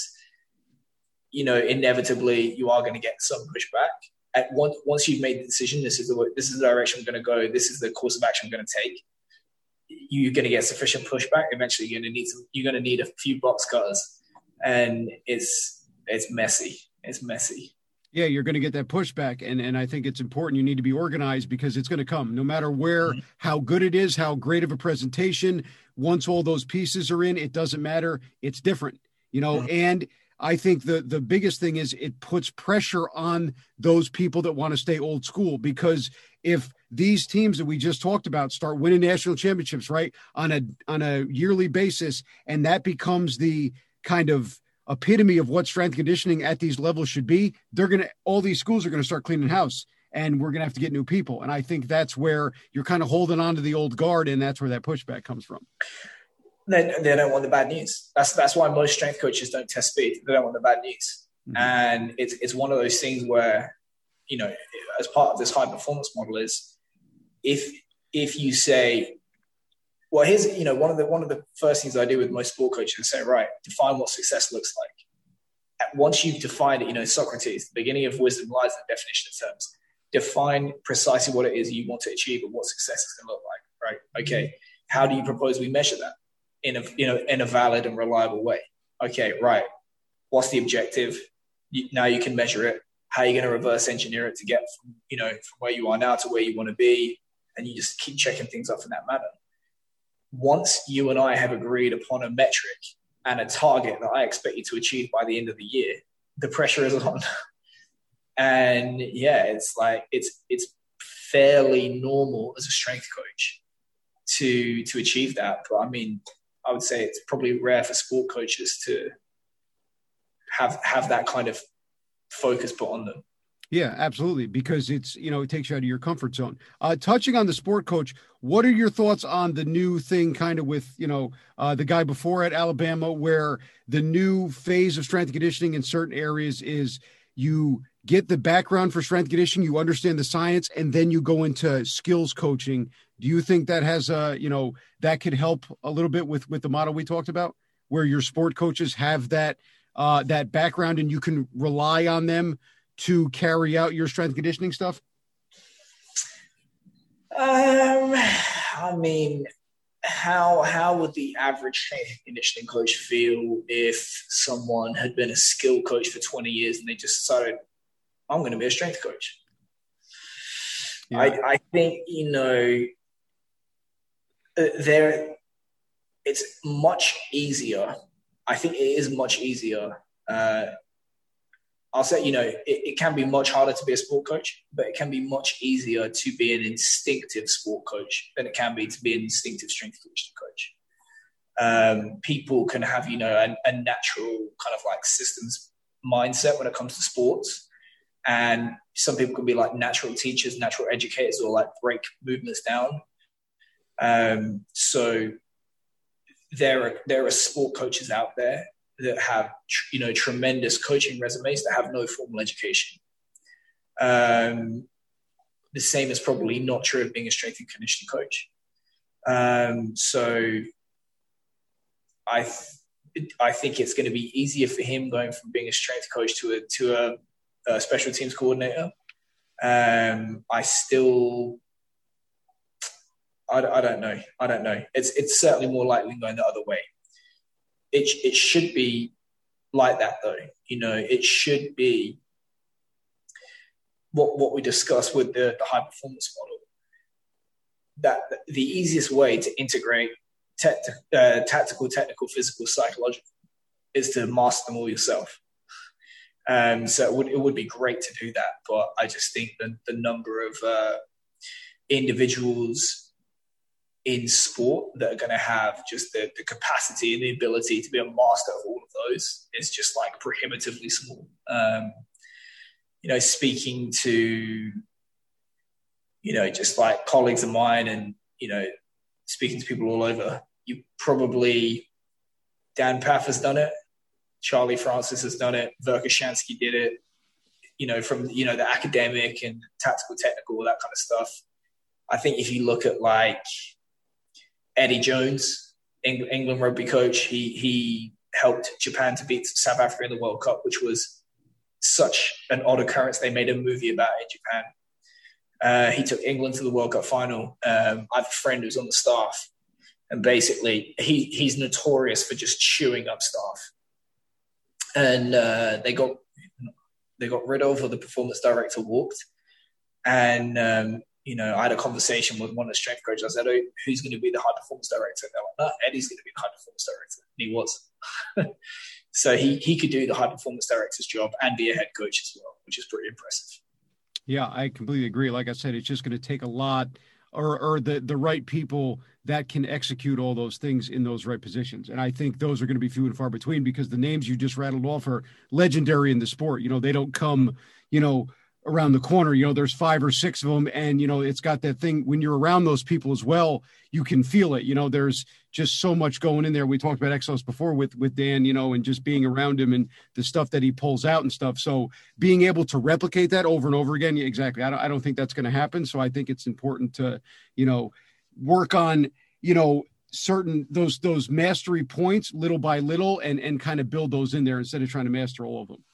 you know inevitably you are going to get some pushback. At once once you've made the decision, this is the this is the direction I'm going to go. This is the course of action I'm going to take. You're going to get sufficient pushback. Eventually, you're going to need some. You're going to need a few box cutters, and it's it's messy. It's messy yeah, you're going to get that pushback. And, and I think it's important. You need to be organized because it's going to come no matter where, mm-hmm. how good it is, how great of a presentation. Once all those pieces are in, it doesn't matter. It's different, you know, mm-hmm. and I think the, the biggest thing is it puts pressure on those people that want to stay old school because if these teams that we just talked about start winning national championships, right, on a, on a yearly basis, and that becomes the kind of, epitome of what strength conditioning at these levels should be, they're going to, all these schools are going to start cleaning house and we're going to have to get new people. And I think that's where you're kind of holding on to the old guard and that's where that pushback comes from. They, they don't want the bad news. That's, that's why most strength coaches don't test speed. They don't want the bad news. Mm-hmm. And it's, it's one of those things where, you know, as part of this high performance model is if, if you say, well, here's you know one of the one of the first things I do with most sport coaches is say, right, define what success looks like. Once you've defined it, you know Socrates, the beginning of wisdom lies in the definition of terms. Define precisely what it is you want to achieve and what success is going to look like. Right? Okay. How do you propose we measure that in a you know in a valid and reliable way? Okay. Right. What's the objective? Now you can measure it. How are you going to reverse engineer it to get from you know from where you are now to where you want to be? And you just keep checking things off in that manner once you and I have agreed upon a metric and a target that I expect you to achieve by the end of the year, the pressure is on. and yeah, it's like it's it's fairly normal as a strength coach to to achieve that. But I mean, I would say it's probably rare for sport coaches to have have that kind of focus put on them. Yeah, absolutely. Because it's, you know, it takes you out of your comfort zone. Uh, touching on the sport coach, what are your thoughts on the new thing kind of with, you know, uh, the guy before at Alabama, where the new phase of strength conditioning in certain areas is you get the background for strength conditioning, you understand the science, and then you go into skills coaching. Do you think that has a, you know, that could help a little bit with with the model we talked about, where your sport coaches have that uh, that background and you can rely on them to carry out your strength conditioning stuff? Um, I mean, how how would the average strength conditioning coach feel if someone had been a skill coach for 20 years and they just decided, I'm going to be a strength coach? Yeah. I, I think, you know, uh, there it's much easier. I think it is much easier uh, I'll say, you know, it, it, can be much harder to be a sport coach, but it can be much easier to be an instinctive sport coach than it can be to be an instinctive strength conditioning coach. Um, people can have, you know, a, a natural kind of like systems mindset when it comes to sports. And some people can be like natural teachers, natural educators, or like break movements down. Um, so there are there are sport coaches out there that have you know tremendous coaching resumes that have no formal education. Um, the same is probably not true of being a strength and conditioning coach. Um, so I th- I think it's going to be easier for him going from being a strength coach to a to a, a special teams coordinator. Um, I still I, I don't know. I don't know. It's it's certainly more likely going the other way it, it should be like that though. You know, it should be what what we discussed with the, the high performance model. That the easiest way to integrate te- uh, tactical, technical, physical, psychological is to master them all yourself. Um, so it would it would be great to do that, but I just think that the number of uh, individuals in sport that are going to have just the, the capacity and the ability to be a master of all of those is just like prohibitively small. Um, you know, speaking to, you know, just like colleagues of mine and, you know, speaking to people all over, you probably, Dan Pfaff has done it. Charlie Francis has done it. Verkhoshansky did it. You know, from, you know, the academic and tactical, technical, all that kind of stuff. I think if you look at like Eddie Jones, England rugby coach, he he helped Japan to beat South Africa in the World Cup, which was such an odd occurrence. They made a movie about it in Japan. Uh, he took England to the World Cup final. Um, I have a friend who's on the staff, and basically he he's notorious for just chewing up staff. And uh, they got they got rid of, or the performance director walked, and um, you know, I had a conversation with one of the strength coaches. I said, oh, "Who's going to be the high performance director?" And they're like, "No, Eddie's going to be the high performance director." And he was. so he he could do the high performance director's job and be a head coach as well, which is pretty impressive. Yeah, I completely agree. Like I said, it's just going to take a lot or or the the right people that can execute all those things in those right positions. And I think those are going to be few and far between because the names you just rattled off are legendary in the sport. You know, they don't come, you know, around the corner you know there's five or six of them and you know it's got that thing when you're around those people as well you can feel it you know there's just so much going in there. We talked about exos before with with dan you know and just being around him and the stuff that he pulls out and stuff. So being able to replicate that over and over again exactly. I don't, I don't think that's going to happen. So i think it's important to you know work on you know certain those those mastery points little by little and and kind of build those in there instead of trying to master all of them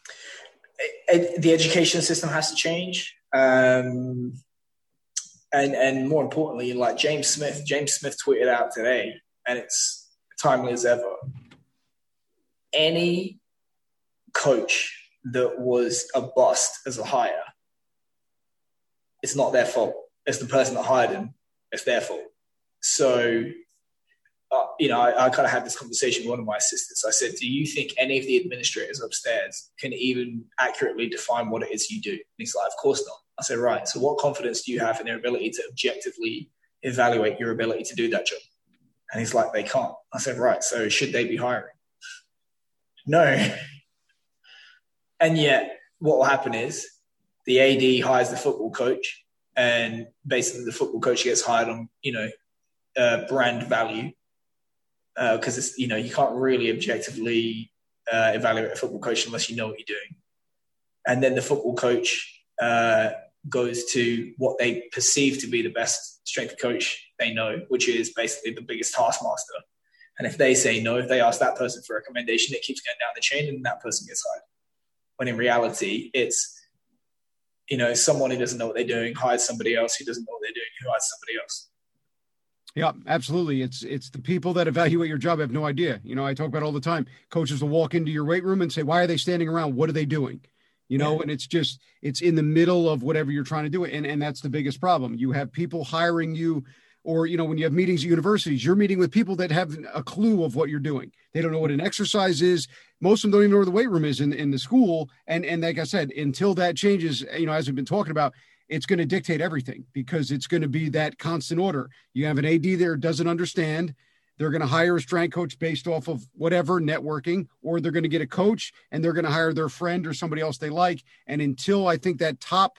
the education system has to change. Um, and and more importantly, like James Smith, James Smith tweeted out today, and it's timely as ever. Any coach that was a bust as a hire, it's not their fault. It's the person that hired him. It's their fault. So uh, you know, I, I kind of had this conversation with one of my assistants. I said, "Do you think any of the administrators upstairs can even accurately define what it is you do?" And he's like, "Of course not." I said, "Right. So, what confidence do you have in their ability to objectively evaluate your ability to do that job?" And he's like, "They can't." I said, "Right. So, should they be hiring?" No. And yet, what will happen is the AD hires the football coach, and basically the football coach gets hired on you know uh, brand value because uh, it's you know you can't really objectively uh, evaluate a football coach unless you know what you're doing. And then the football coach uh, goes to what they perceive to be the best strength coach they know, which is basically the biggest taskmaster. And if they say no, if they ask that person for a recommendation, it keeps going down the chain and that person gets hired. When in reality, it's you know someone who doesn't know what they're doing hires somebody else who doesn't know what they're doing who hires somebody else. Yeah, absolutely. It's it's the people that evaluate your job have no idea. You know, I talk about all the time. Coaches will walk into your weight room and say, "Why are they standing around? What are they doing?" You know, yeah. and it's just it's in the middle of whatever you're trying to do, and and that's the biggest problem. You have people hiring you, or you know, when you have meetings at universities, you're meeting with people that have a clue of what you're doing. They don't know what an exercise is. Most of them don't even know where the weight room is in in the school. And and like I said, until that changes, you know, as we've been talking about, it's going to dictate everything because it's going to be that constant order. You have an AD there doesn't understand. They're going to hire a strength coach based off of whatever networking, or they're going to get a coach and they're going to hire their friend or somebody else they like. And until I think that top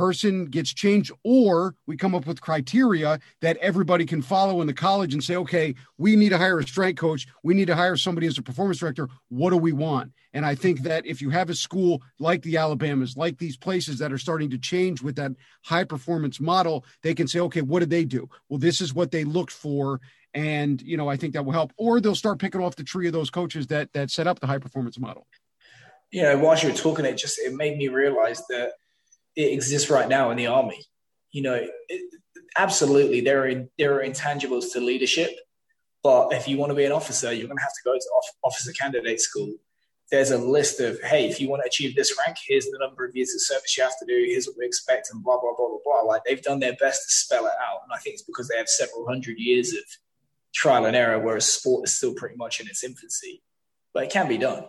person gets changed, or we come up with criteria that everybody can follow in the college and say, okay, we need to hire a strength coach. We need to hire somebody as a performance director. What do we want? And I think that if you have a school like the Alabamas, like these places that are starting to change with that high performance model, they can say, okay, what did they do? Well, this is what they looked for. And, you know, I think that will help. Or they'll start picking off the tree of those coaches that that set up the high performance model. Yeah, while you were talking, it just it made me realize that it exists right now in the army. You know, it, absolutely there are there are intangibles to leadership, but if you want to be an officer, you're going to have to go to officer candidate school. There's a list of hey, if you want to achieve this rank, here's the number of years of service you have to do. Here's what we expect, and blah blah blah blah blah. Like they've done their best to spell it out, and I think it's because they have several hundred years of trial and error, whereas sport is still pretty much in its infancy. But it can be done.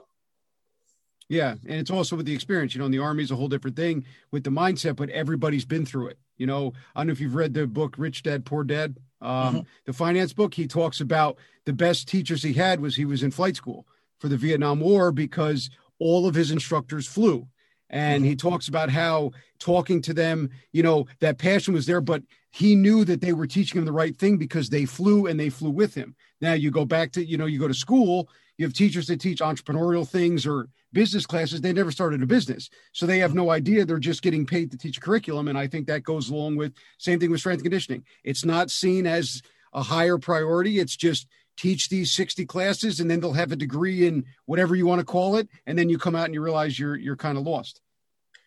Yeah, and it's also with the experience. You know, in the army is a whole different thing with the mindset, but everybody's been through it. You know, I don't know if you've read the book Rich Dad Poor Dad, um, mm-hmm. the finance book. He talks about the best teachers he had was he was in flight school for the Vietnam War because all of his instructors flew. And he mm-hmm. talks about how talking to them, you know, that passion was there, but he knew that they were teaching him the right thing because they flew and they flew with him. Now you go back to, you know, you go to school, you have teachers that teach entrepreneurial things or business classes, they never started a business. So they have no idea. They're just getting paid to teach curriculum. And I think that goes along with same thing with strength and conditioning. It's not seen as a higher priority. It's just teach these 60 classes and then they'll have a degree in whatever you want to call it. And then you come out and you realize you're you're kind of lost.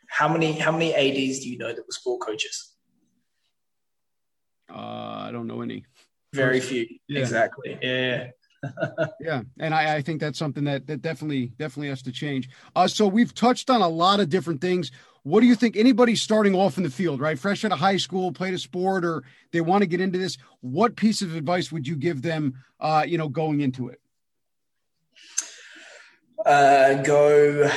How many how many ADs do you know that were sport coaches? Uh, I don't know any. Very few. Yeah. Exactly. Yeah yeah, and I, I, think that's something that that definitely definitely has to change. Uh, so we've touched on a lot of different things. What do you think? Anybody starting off in the field, right, fresh out of high school, played a sport, or they want to get into this? What piece of advice would you give them? Uh, you know, going into it. Uh, go. I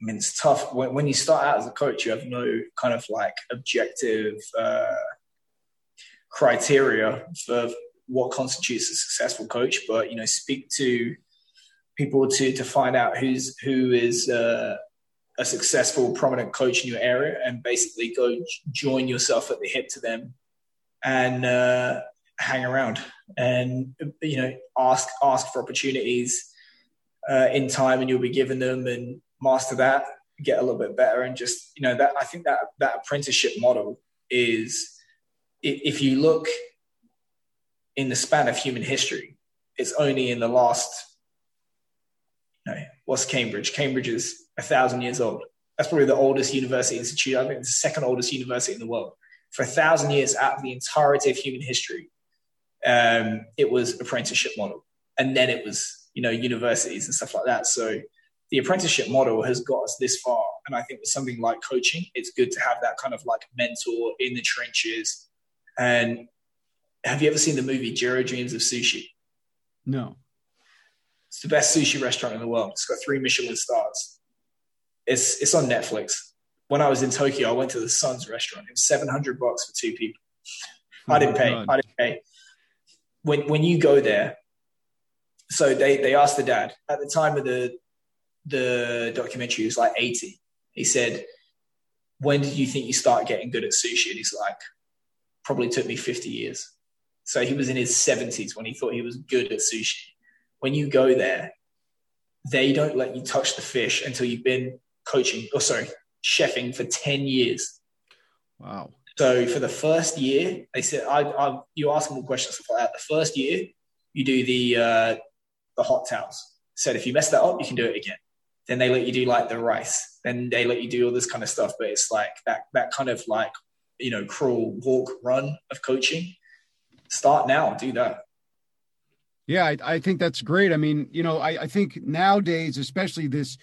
mean, it's tough when, when you start out as a coach. You have no kind of like objective uh, criteria for what constitutes a successful coach, but you know, speak to people to to find out who's who is uh, a successful, prominent coach in your area, and basically go join yourself at the hip to them and uh, hang around and you know ask ask for opportunities uh, in time, and you'll be given them and master that, get a little bit better, and just you know that I think that that apprenticeship model is if you look in the span of human history. It's only in the last, what's Cambridge? Cambridge is a thousand years old. That's probably the oldest university institute. I think it's the second oldest university in the world. For a thousand years, out of the entirety of human history, um, it was apprenticeship model, and then it was you know universities and stuff like that. So the apprenticeship model has got us this far, and I think with something like coaching, it's good to have that kind of like mentor in the trenches and have you ever seen the movie Jiro Dreams of Sushi? No. It's the best sushi restaurant in the world. It's got three Michelin stars. It's it's on Netflix. When I was in Tokyo, I went to the Son's restaurant. It was seven hundred bucks for two people. Oh I didn't pay. Oh God. I didn't pay. When when you go there, so they they asked the dad at the time of the the documentary. He was like eighty. He said, "When did you think you start getting good at sushi?" And he's like, "Probably took me fifty years." So he was in his seventies when he thought he was good at sushi. When you go there, they don't let you touch the fish until you've been coaching, or sorry, chefing for ten years. Wow. So for the first year, they said, I, I you ask them all questions like that. The first year, you do the uh, the hot towels. Said if you mess that up, you can do it again. Then they let you do like the rice. Then they let you do all this kind of stuff. But it's like that that kind of like you know crawl, walk, run of coaching. Start now. Do that. Yeah, I, I think that's great. I mean, you know, I, I think nowadays, especially this,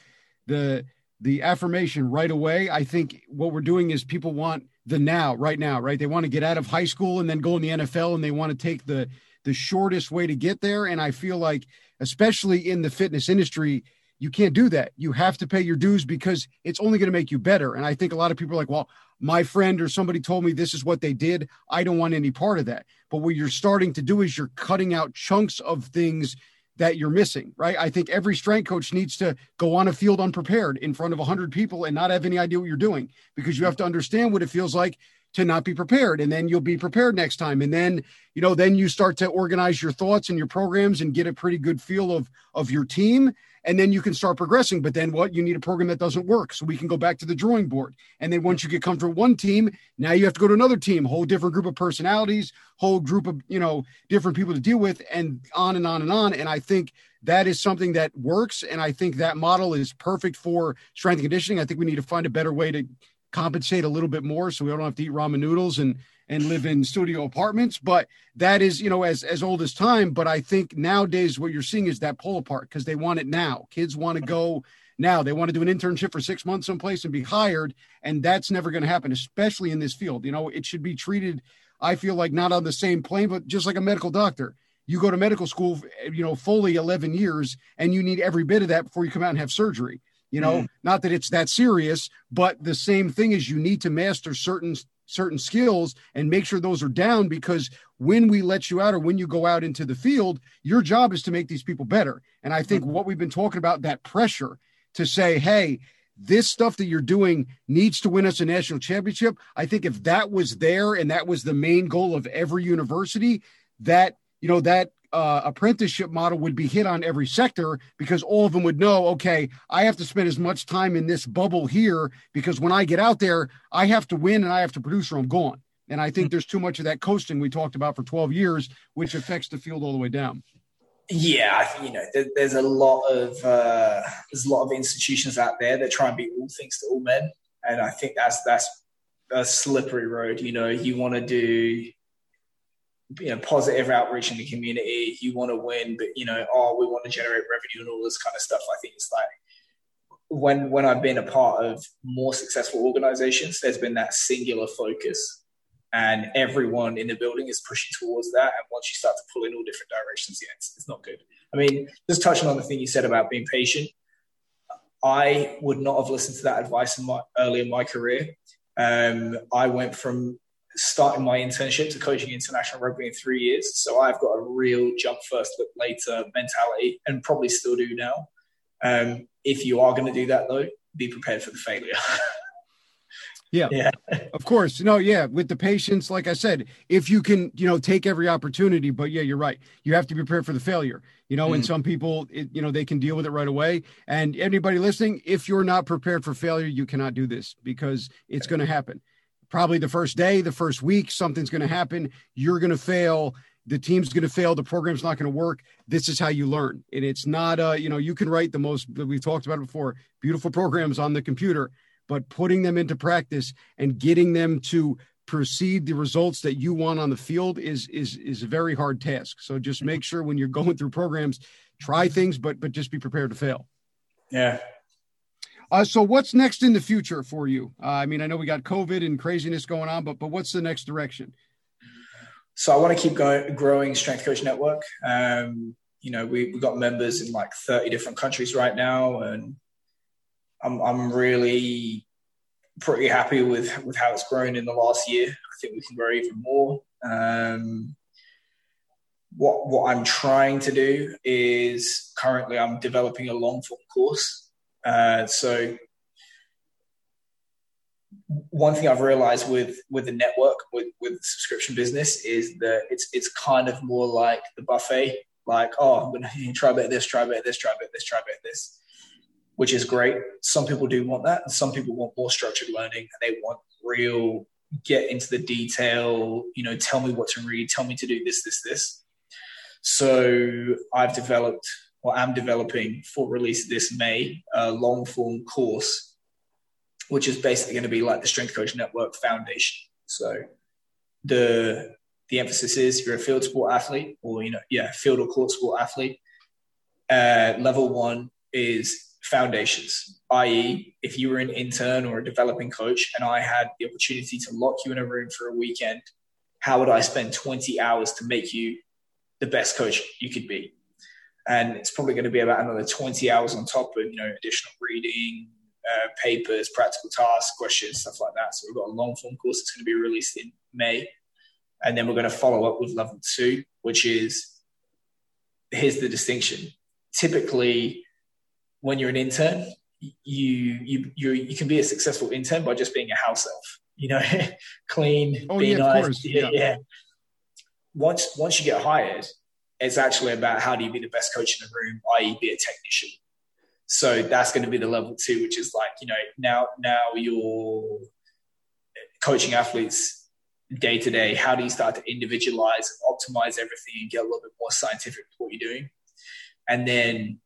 the the affirmation right away. I think what we're doing is people want the now, right now, right? They want to get out of high school and then go in the NFL and they want to take the the shortest way to get there. And I feel like, especially in the fitness industry, you can't do that. You have to pay your dues because it's only going to make you better. And I think a lot of people are like, well, my friend or somebody told me this is what they did. I don't want any part of that. But what you're starting to do is you're cutting out chunks of things that you're missing, right? I think every strength coach needs to go on a field unprepared in front of 100 people and not have any idea what you're doing because you have to understand what it feels like to not be prepared and then you'll be prepared next time and then you know then you start to organize your thoughts and your programs and get a pretty good feel of of your team and then you can start progressing. But then what? You need a program that doesn't work. So we can go back to the drawing board. And then once you get comfortable with one team, now you have to go to another team, whole different group of personalities, whole group of, you know, different people to deal with, and on and on and on. And I think that is something that works. And I think that model is perfect for strength and conditioning. I think we need to find a better way to compensate a little bit more so we don't have to eat ramen noodles and and live in studio apartments but that is you know as as old as time. But i think nowadays what you're seeing is that pull apart because they want it now. Kids want to go now. They want to do an internship for six months someplace and be hired and that's never going to happen especially in this field. You know it should be treated i feel like not on the same plane but just like a medical doctor. You go to medical school you know fully 11 years and you need every bit of that before you come out and have surgery. You know mm. not that it's that serious but the same thing is you need to master certain certain skills and make sure those are down because when we let you out or when you go out into the field, your job is to make these people better. And I think mm-hmm. what we've been talking about that pressure to say, hey, this stuff that you're doing needs to win us a national championship. I think if that was there and that was the main goal of every university, that you know that uh, apprenticeship model would be hit on every sector because all of them would know, okay, I have to spend as much time in this bubble here because when I get out there, I have to win and I have to produce or I'm gone. And I think hmm. there's too much of that coasting we talked about for 12 years, which affects the field all the way down. Yeah, I think, you know, there's a lot of uh, there's a lot of institutions out there that try and be all things to all men, and I think that's that's a slippery road. You know, you want to do you know positive outreach in the community you want to win but you know oh we want to generate revenue and all this kind of stuff. I think it's like when when i've been a part of more successful organizations there's been that singular focus and everyone in the building is pushing towards that. And once you start to pull in all different directions yeah it's, it's not good. I mean just touching on the thing you said about being patient i would not have listened to that advice in my early in my career. Um, i went from starting my internship to coaching international rugby in three years. So I've got a real jump first, look later mentality, and probably still do now. Um, if you are going to do that, though, be prepared for the failure. yeah, yeah, of course. No, yeah, with the patience, like I said, if you can, you know, take every opportunity. But yeah, you're right. You have to be prepared for the failure. You know, mm. and some people, it, you know, they can deal with it right away. And anybody listening, if you're not prepared for failure, you cannot do this because it's going to happen probably the first day, the first week, something's going to happen. You're going to fail. The team's going to fail. The program's not going to work. This is how you learn. And it's not, uh, you know, you can write the most, we've talked about it before, beautiful programs on the computer, but putting them into practice and getting them to proceed the results that you want on the field is is is a very hard task. So just make sure when you're going through programs, try things, but but just be prepared to fail. Yeah, uh, so what's next in the future for you? Uh, I mean, I know we got COVID and craziness going on, but but what's the next direction? so I want to keep going, growing Strength Coach Network. Um, you know, we we got members in like 30 different countries right now, and I'm I'm really pretty happy with with how it's grown in the last year. I think we can grow even more. Um, what what I'm trying to do is currently I'm developing a long form course. Uh, so one thing I've realized with with the network with with the subscription business is that it's it's kind of more like the buffet. Like, oh, I'm gonna try a bit of this, try a bit of this, try a bit of this, try a bit of this, which is great. Some people do want that, and some people want more structured learning, and they want real get into the detail. You know, tell me what to read, tell me to do this, this, this. So I've developed or am developing for release this May a long form course, which is basically going to be like the Strength Coach Network Foundation. So the the emphasis is you're a field sport athlete or you know yeah field or court sport athlete. Uh, level one is foundations, i.e., if you were an intern or a developing coach and I had the opportunity to lock you in a room for a weekend, how would I spend 20 hours to make you the best coach you could be. And it's probably going to be about another 20 hours on top of, you know, additional reading, uh, papers, practical tasks, questions, stuff like that. So we've got a long form course that's going to be released in May. And then we're going to follow up with level two, which is here's the distinction. Typically, when you're an intern, you you you you can be a successful intern by just being a house elf. You know, clean, oh, be yeah, nice. Yeah, yeah. yeah once once you get hired, it's actually about how do you be the best coach in the room, i.e., be a technician. So that's going to be the level two, which is like you know now now you're coaching athletes day to day. How do you start to individualize and optimize everything and get a little bit more scientific with what you're doing? And then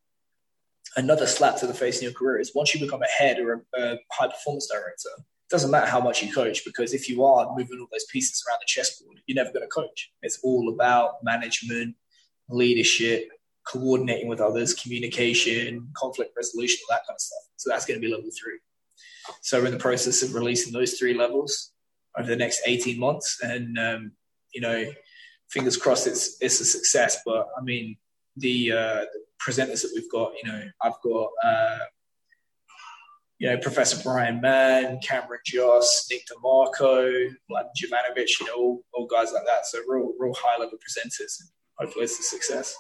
another slap to the face in your career is once you become a head or a, a high performance director, it doesn't matter how much you coach because if you are moving all those pieces around the chessboard, you're never going to coach. It's all about management, leadership, coordinating with others, communication, conflict resolution, all that kind of stuff. So that's going to be level three. So we're in the process of releasing those three levels over the next 18 months. And, um, you know, fingers crossed it's, it's a success. But I mean, the, uh, the presenters that we've got, you know, I've got, uh, you know, Professor Bryan Mann, Cameron Josse, Nick DeMarco, like Jovanovic, you know, all, all guys like that. So real, real high level presenters. Hopefully it's a success.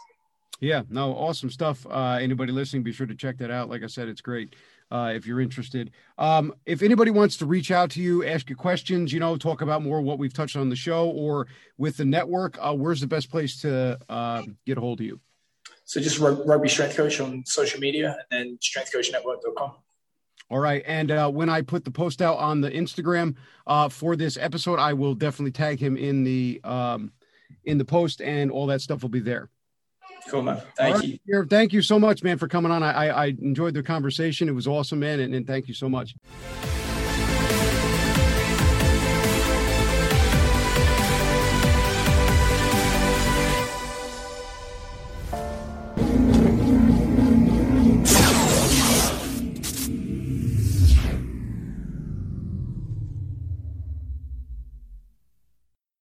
Yeah, no, awesome stuff. Uh, anybody listening, be sure to check that out. Like I said, it's great. Uh, if you're interested, um, if anybody wants to reach out to you, ask you questions, you know, talk about more what we've touched on the show or with the network, uh, where's the best place to uh, get a hold of you? So just rugby strength coach on social media and then strengthcoachnetwork.com. All right. And uh, when I put the post out on the Instagram uh, for this episode, I will definitely tag him in the um, in the post, and all that stuff will be there. Cool, man. Thank right. you. Thank you so much, man, for coming on. I, I, I enjoyed the conversation. It was awesome, man, and, and thank you so much.